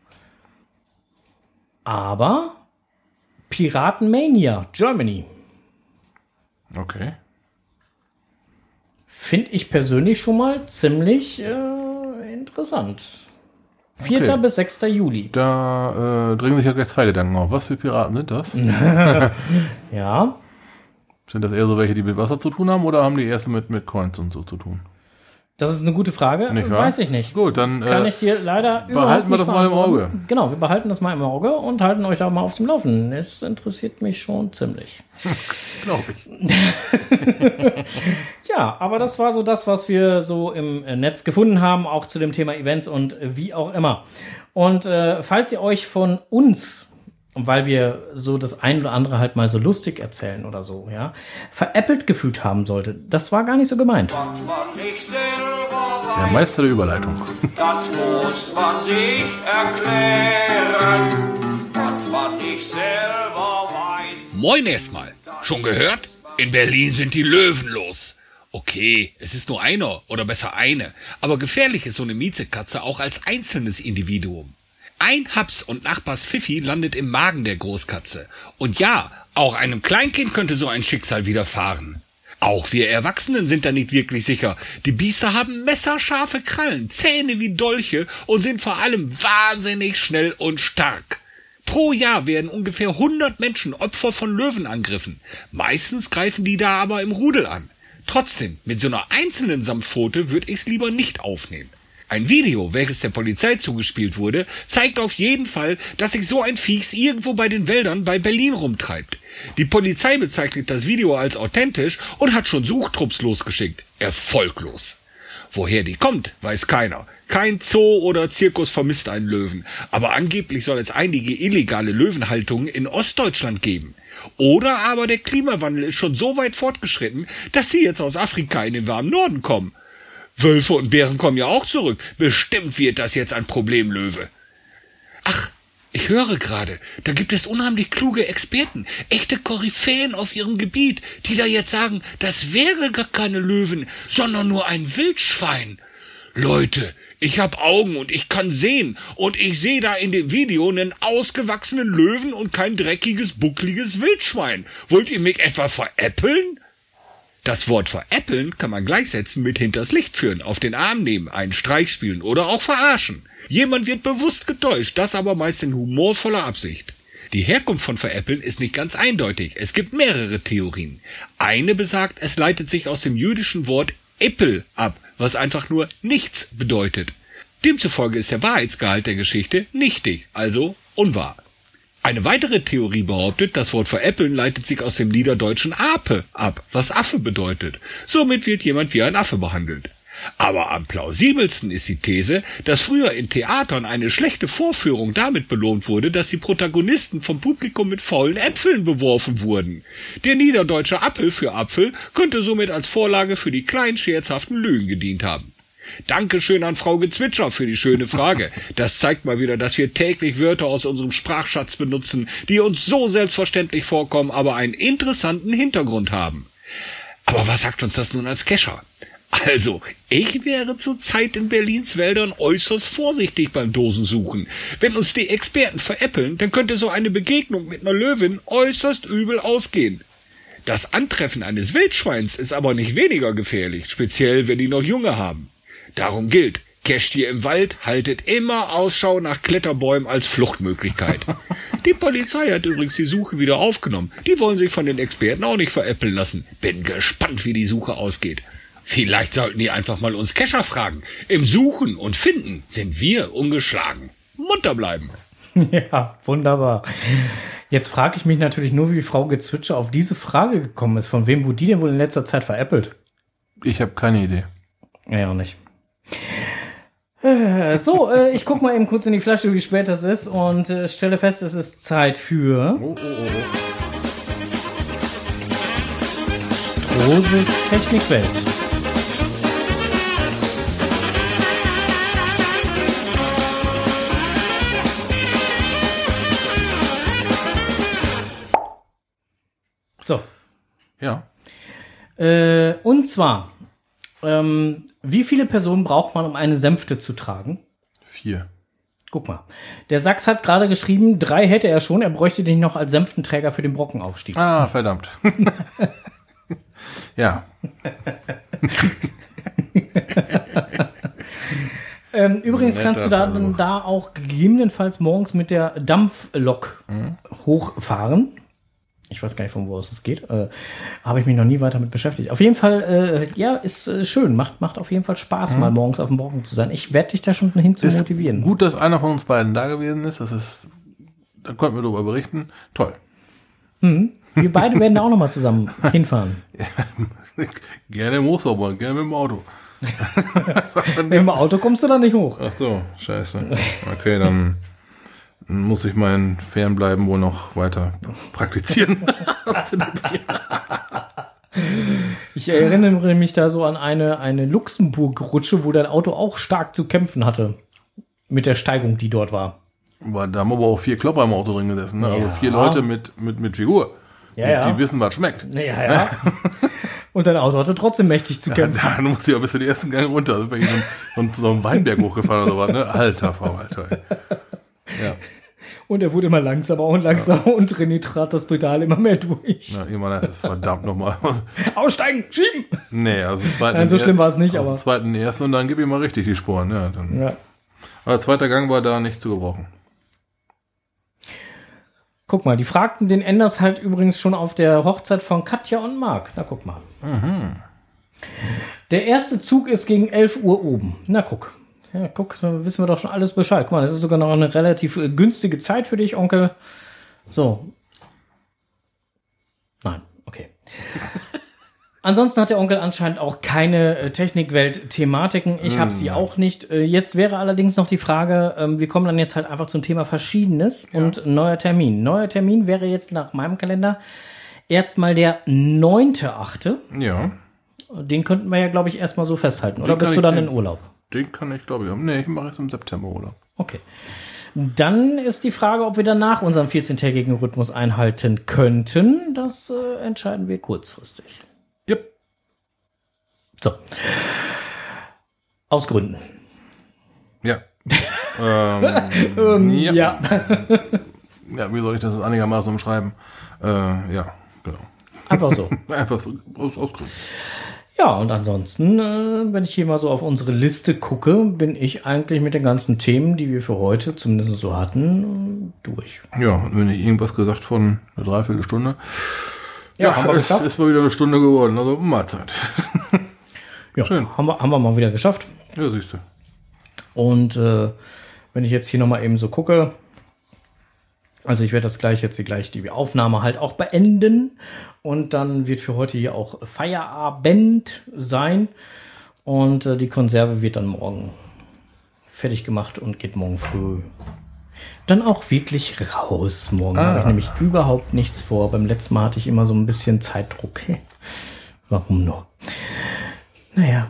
Aber Piratenmania, Germany. Okay. Finde ich persönlich schon mal ziemlich äh, interessant. 4. Okay. bis 6. Juli. Da äh, drängen sich ja gleich zwei Gedanken auf. Was für Piraten sind das? Ja, Sind das eher so welche, die mit Wasser zu tun haben oder haben die erst mit, mit Coins und so zu tun? Das ist eine gute Frage. Nicht wahr? Weiß ich nicht. Gut, dann Kann äh, ich dir leider behalten wir nicht das mal im Auge. Genau, wir behalten das mal im Auge und halten euch da mal auf dem Laufenden. Es interessiert mich schon ziemlich. glaube ich. Ja, aber das war so das, was wir so im äh, Netz gefunden haben, auch zu dem Thema Events und äh, wie auch immer. Und äh, falls ihr euch von uns, weil wir so das ein oder andere halt mal so lustig erzählen oder so, ja, veräppelt gefühlt haben solltet, das war gar nicht so gemeint. Der Meister der Überleitung. das muss man sich erklären. Was man nicht selber weiß. Moin erstmal. Schon gehört? In Berlin sind die Löwen los. Okay, es ist nur einer oder besser eine, aber gefährlich ist so eine Miezekatze auch als einzelnes Individuum. Ein Haps und Nachbars Pfiffi landet im Magen der Großkatze. Und ja, auch einem Kleinkind könnte so ein Schicksal widerfahren. Auch wir Erwachsenen sind da nicht wirklich sicher. Die Biester haben messerscharfe Krallen, Zähne wie Dolche und sind vor allem wahnsinnig schnell und stark. Pro Jahr werden ungefähr 100 Menschen Opfer von Löwenangriffen. Meistens greifen die da aber im Rudel an. Trotzdem, mit so einer einzelnen Samtpfote würde ich's lieber nicht aufnehmen. Ein Video, welches der Polizei zugespielt wurde, zeigt auf jeden Fall, dass sich so ein Viechs irgendwo bei den Wäldern bei Berlin rumtreibt. Die Polizei bezeichnet das Video als authentisch und hat schon Suchtrupps losgeschickt. Erfolglos. Woher die kommt, weiß keiner. Kein Zoo oder Zirkus vermisst einen Löwen, aber angeblich soll es einige illegale Löwenhaltungen in Ostdeutschland geben. Oder aber der Klimawandel ist schon so weit fortgeschritten, dass die jetzt aus Afrika in den warmen Norden kommen. Wölfe und Bären kommen ja auch zurück. Bestimmt wird das jetzt ein Problem, Löwe. Ach, ich höre gerade, da gibt es unheimlich kluge Experten, echte Koryphäen auf ihrem Gebiet, die da jetzt sagen, das wäre gar keine Löwen, sondern nur ein Wildschwein. Leute, ich hab Augen und ich kann sehen und ich sehe da in dem Video einen ausgewachsenen Löwen und kein dreckiges, buckliges Wildschwein. Wollt ihr mich etwa veräppeln? Das Wort veräppeln kann man gleichsetzen mit hinters Licht führen, auf den Arm nehmen, einen Streich spielen oder auch verarschen. Jemand wird bewusst getäuscht, das aber meist in humorvoller Absicht. Die Herkunft von veräppeln ist nicht ganz eindeutig. Es gibt mehrere Theorien. Eine besagt, es leitet sich aus dem jüdischen Wort Ippel ab, was einfach nur nichts bedeutet. Demzufolge ist der Wahrheitsgehalt der Geschichte nichtig, also unwahr. Eine weitere Theorie behauptet, das Wort veräppeln leitet sich aus dem niederdeutschen Ape ab, was Affe bedeutet. Somit wird jemand wie ein Affe behandelt. Aber am plausibelsten ist die These, dass früher in Theatern eine schlechte Vorführung damit belohnt wurde, dass die Protagonisten vom Publikum mit faulen Äpfeln beworfen wurden. Der niederdeutsche Appel für Apfel könnte somit als Vorlage für die kleinen scherzhaften Lügen gedient haben. Dankeschön an Frau Gezwitscher für die schöne Frage. Das zeigt mal wieder, dass wir täglich Wörter aus unserem Sprachschatz benutzen, die uns so selbstverständlich vorkommen, aber einen interessanten Hintergrund haben. Aber was sagt uns das nun als Kescher? Also, ich wäre zurzeit in Berlins Wäldern äußerst vorsichtig beim Dosensuchen. Wenn uns die Experten veräppeln, dann könnte so eine Begegnung mit einer Löwin äußerst übel ausgehen. Das Antreffen eines Wildschweins ist aber nicht weniger gefährlich, speziell wenn die noch Junge haben. Darum gilt, Casht ihr im Wald, haltet immer Ausschau nach Kletterbäumen als Fluchtmöglichkeit. Die Polizei hat übrigens die Suche wieder aufgenommen. Die wollen sich von den Experten auch nicht veräppeln lassen. Bin gespannt, wie die Suche ausgeht. Vielleicht sollten die einfach mal uns Kescher fragen. Im Suchen und Finden sind wir ungeschlagen. Munter bleiben. Ja, wunderbar. Jetzt frage ich mich natürlich nur, wie Frau Gezwitscher auf diese Frage gekommen ist. Von wem wurde die denn wohl in letzter Zeit veräppelt? Ich habe keine Idee. Ja, auch nicht. Äh, so, äh, ich guck mal eben kurz in die Flasche, wie spät das ist und äh, stelle fest, es ist Zeit für. Oh, oh, oh. oh. Stroses Technikwelt. So. Ja. Äh, und zwar ähm, wie viele Personen braucht man, um eine Sänfte zu tragen? Vier. Guck mal. Der Sachs hat gerade geschrieben, drei hätte er schon, er bräuchte dich noch als Sänftenträger für den Brockenaufstieg. Ah, verdammt. ja. Ähm, übrigens Netter kannst du da, da auch gegebenenfalls morgens mit der Dampflok hochfahren. Ich weiß gar nicht, von wo aus es geht. Äh, Habe ich mich noch nie weiter mit beschäftigt. Auf jeden Fall, äh, ja, ist äh, schön. Macht, macht auf jeden Fall Spaß, mal morgens auf dem Brocken zu sein. Ich werde dich da schon hin zu Ist motivieren. Gut, dass einer von uns beiden da gewesen ist. Das ist, da konnten wir darüber berichten. Toll. Wir beide werden da auch noch mal zusammen hinfahren. gerne im Hochsauber, gerne mit dem Auto. Mit dem Auto kommst du da nicht hoch. Ach so, scheiße. Okay, dann muss ich mein Fernbleiben wohl noch weiter praktizieren. Ich erinnere mich da so an eine, eine Luxemburg-Rutsche, wo dein Auto auch stark zu kämpfen hatte. Mit der Steigung, die dort war. Aber da haben aber auch vier Klopper im Auto drin gesessen. Ne? Also Ja. vier Leute mit, mit, mit Figur. Ja, ja. Die wissen, was schmeckt. Ja, ja. Und dein Auto hatte trotzdem mächtig zu kämpfen. Dann muss ich auch bis in den ersten Gang runter. Also bin ich so, ein- so, so einen Weinberg hochgefahren oder sowas. Ne? Alter Verwalter. ey. Ja, Und er wurde immer langsamer und langsamer und René trat das Pedal immer mehr durch. na, meine, das ist verdammt nochmal. Aussteigen, schieben! Nee, also im zweiten. Nein, so schlimm war es nicht, aber- im zweiten ersten und dann gib ihm mal richtig die Sporen. Ja, dann. Ja. Aber zweiter Gang war da nicht zu gebrauchen. Guck mal, die fragten den Enders halt übrigens schon auf der Hochzeit von Katja und Marc. Na, guck mal. Der erste Zug ist gegen 11 Uhr oben. Na, guck. Ja, guck, dann wissen wir doch schon alles Bescheid. Guck mal, das ist sogar noch eine relativ äh, günstige Zeit für dich, Onkel. So. Nein, okay. Ansonsten hat der Onkel anscheinend auch keine äh, Technikwelt-Thematiken. Ich habe sie auch nicht. Äh, jetzt wäre allerdings noch die Frage, ähm, wir kommen dann jetzt halt einfach zum Thema Verschiedenes und neuer Termin. Neuer Termin wäre jetzt nach meinem Kalender erstmal der 9.8. Ja, Den könnten wir ja, glaube ich, erstmal so festhalten. Oder bist du dann in Urlaub? Den kann ich glaube ich. Nee, ich mache es im September Urlaub. Okay. Dann ist die Frage, ob wir danach unseren 14-tägigen Rhythmus einhalten könnten. Das äh, entscheiden wir kurzfristig. Yep. So. Aus Gründen. Ja. ähm, ja. Ja. Ja, wie soll ich das einigermaßen umschreiben? Äh, ja, genau. Einfach so. Einfach so aus, aus Gründen. Ja, und ansonsten, äh, wenn ich hier mal so auf unsere Liste gucke, bin ich eigentlich mit den ganzen Themen, die wir für heute zumindest so hatten, durch. Ja, und wenn ich irgendwas gesagt von einer Dreiviertelstunde. Ja, haben wir es geschafft. ist mal wieder eine Stunde geworden, also Mahlzeit. Ja, Schön. Haben, wir, haben wir mal wieder geschafft. Ja, siehst du. Und äh, wenn ich jetzt hier nochmal eben so gucke, also ich werde das gleich jetzt die gleich die Aufnahme halt auch beenden und dann wird für heute hier auch Feierabend sein und äh, die Konserve wird dann morgen fertig gemacht und geht morgen früh dann auch wirklich raus. Morgen habe ich nämlich überhaupt nichts vor. Beim letzten Mal hatte ich immer so ein bisschen Zeitdruck. Warum nur? Naja.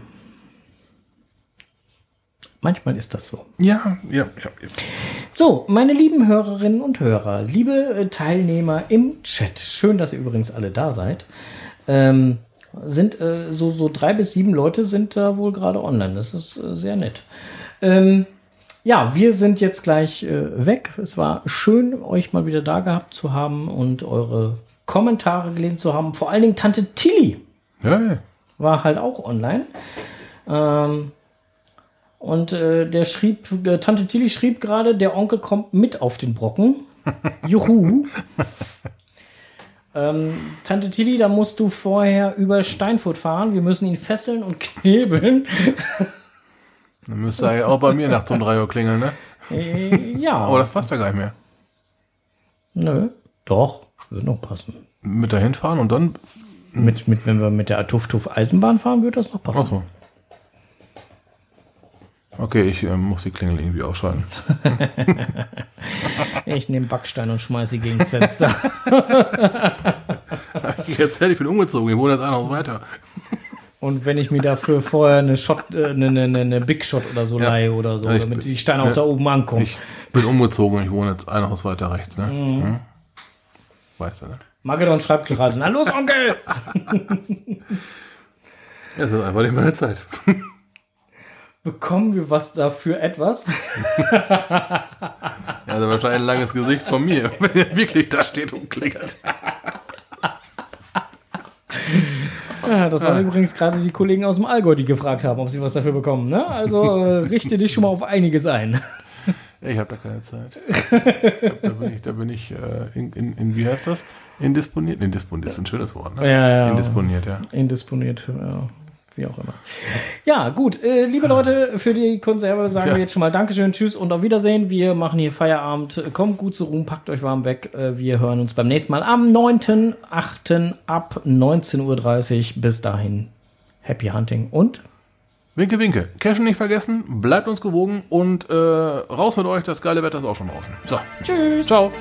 Manchmal ist das so. Ja, ja, ja. ja. So, meine lieben Hörerinnen und Hörer, liebe äh, Teilnehmer im Chat, schön, dass ihr übrigens alle da seid. Ähm, sind äh, so, so drei bis sieben Leute sind da wohl gerade online. Das ist äh, sehr nett. Ähm, ja, wir sind jetzt gleich äh, weg. Es war schön, euch mal wieder da gehabt zu haben und eure Kommentare gelesen zu haben. Vor allen Dingen Tante Tilly ja, ja. war halt auch online. Ähm, und äh, der schrieb, äh, Tante Tilly schrieb gerade, der Onkel kommt mit auf den Brocken. Juhu. ähm, Tante Tilly, da musst du vorher über Steinfurt fahren. Wir müssen ihn fesseln und knebeln. Dann müsste er ja auch bei mir nachts um 3 Uhr klingeln, ne? äh, ja. Aber das passt ja gar nicht mehr. Nö. Doch, würde noch passen. Mit dahin fahren und dann. Mit, mit, wenn wir mit der Tuff-Tuff Eisenbahn fahren, würde das noch passen. Achso. Okay, ich äh, muss die Klingel irgendwie ausschalten. Ich nehme Backstein und schmeiße sie gegen das Fenster. Ich erzähl, ich bin umgezogen, ich wohne jetzt ein Haus weiter. Und wenn ich mir dafür vorher eine Shot, äh, eine, eine, eine Big Shot oder so Ja. leihe oder so, Ja, ich damit bin- die Steine auch ja. da oben ankommen. Ich bin umgezogen, ich wohne jetzt ein Haus weiter rechts, ne? Mhm. Weißt du, ne? Magedon schreibt gerade, na los, Onkel! Das ist einfach nicht meine Zeit. Bekommen wir was dafür etwas? Ja, also wahrscheinlich ein langes Gesicht von mir, wenn er wirklich da steht und klickert. Ja, das waren übrigens gerade die Kollegen aus dem Allgäu, die gefragt haben, ob sie was dafür bekommen. Ne? Also äh, richte dich schon mal auf einiges ein. Ich habe da keine Zeit. Da bin ich, da bin ich äh, in, in, in, wie heißt das? Indisponiert? Indisponiert ist ein schönes Wort, ne? Ja, ja. Indisponiert, ja. Indisponiert, ja. Wie auch immer. Ja, gut. Äh, liebe Leute, für die Konserve sagen Ja. wir jetzt schon mal Dankeschön, Tschüss und auf Wiedersehen. Wir machen hier Feierabend. Kommt gut zur Ruhe, packt euch warm weg. Äh, wir hören uns beim nächsten Mal am 9.8. ab 19.30 Uhr. Bis dahin, Happy Hunting und Winke, winke. Cashen nicht vergessen, bleibt uns gewogen und äh, raus mit euch, das geile Wetter ist auch schon draußen. So, Tschüss. ciao.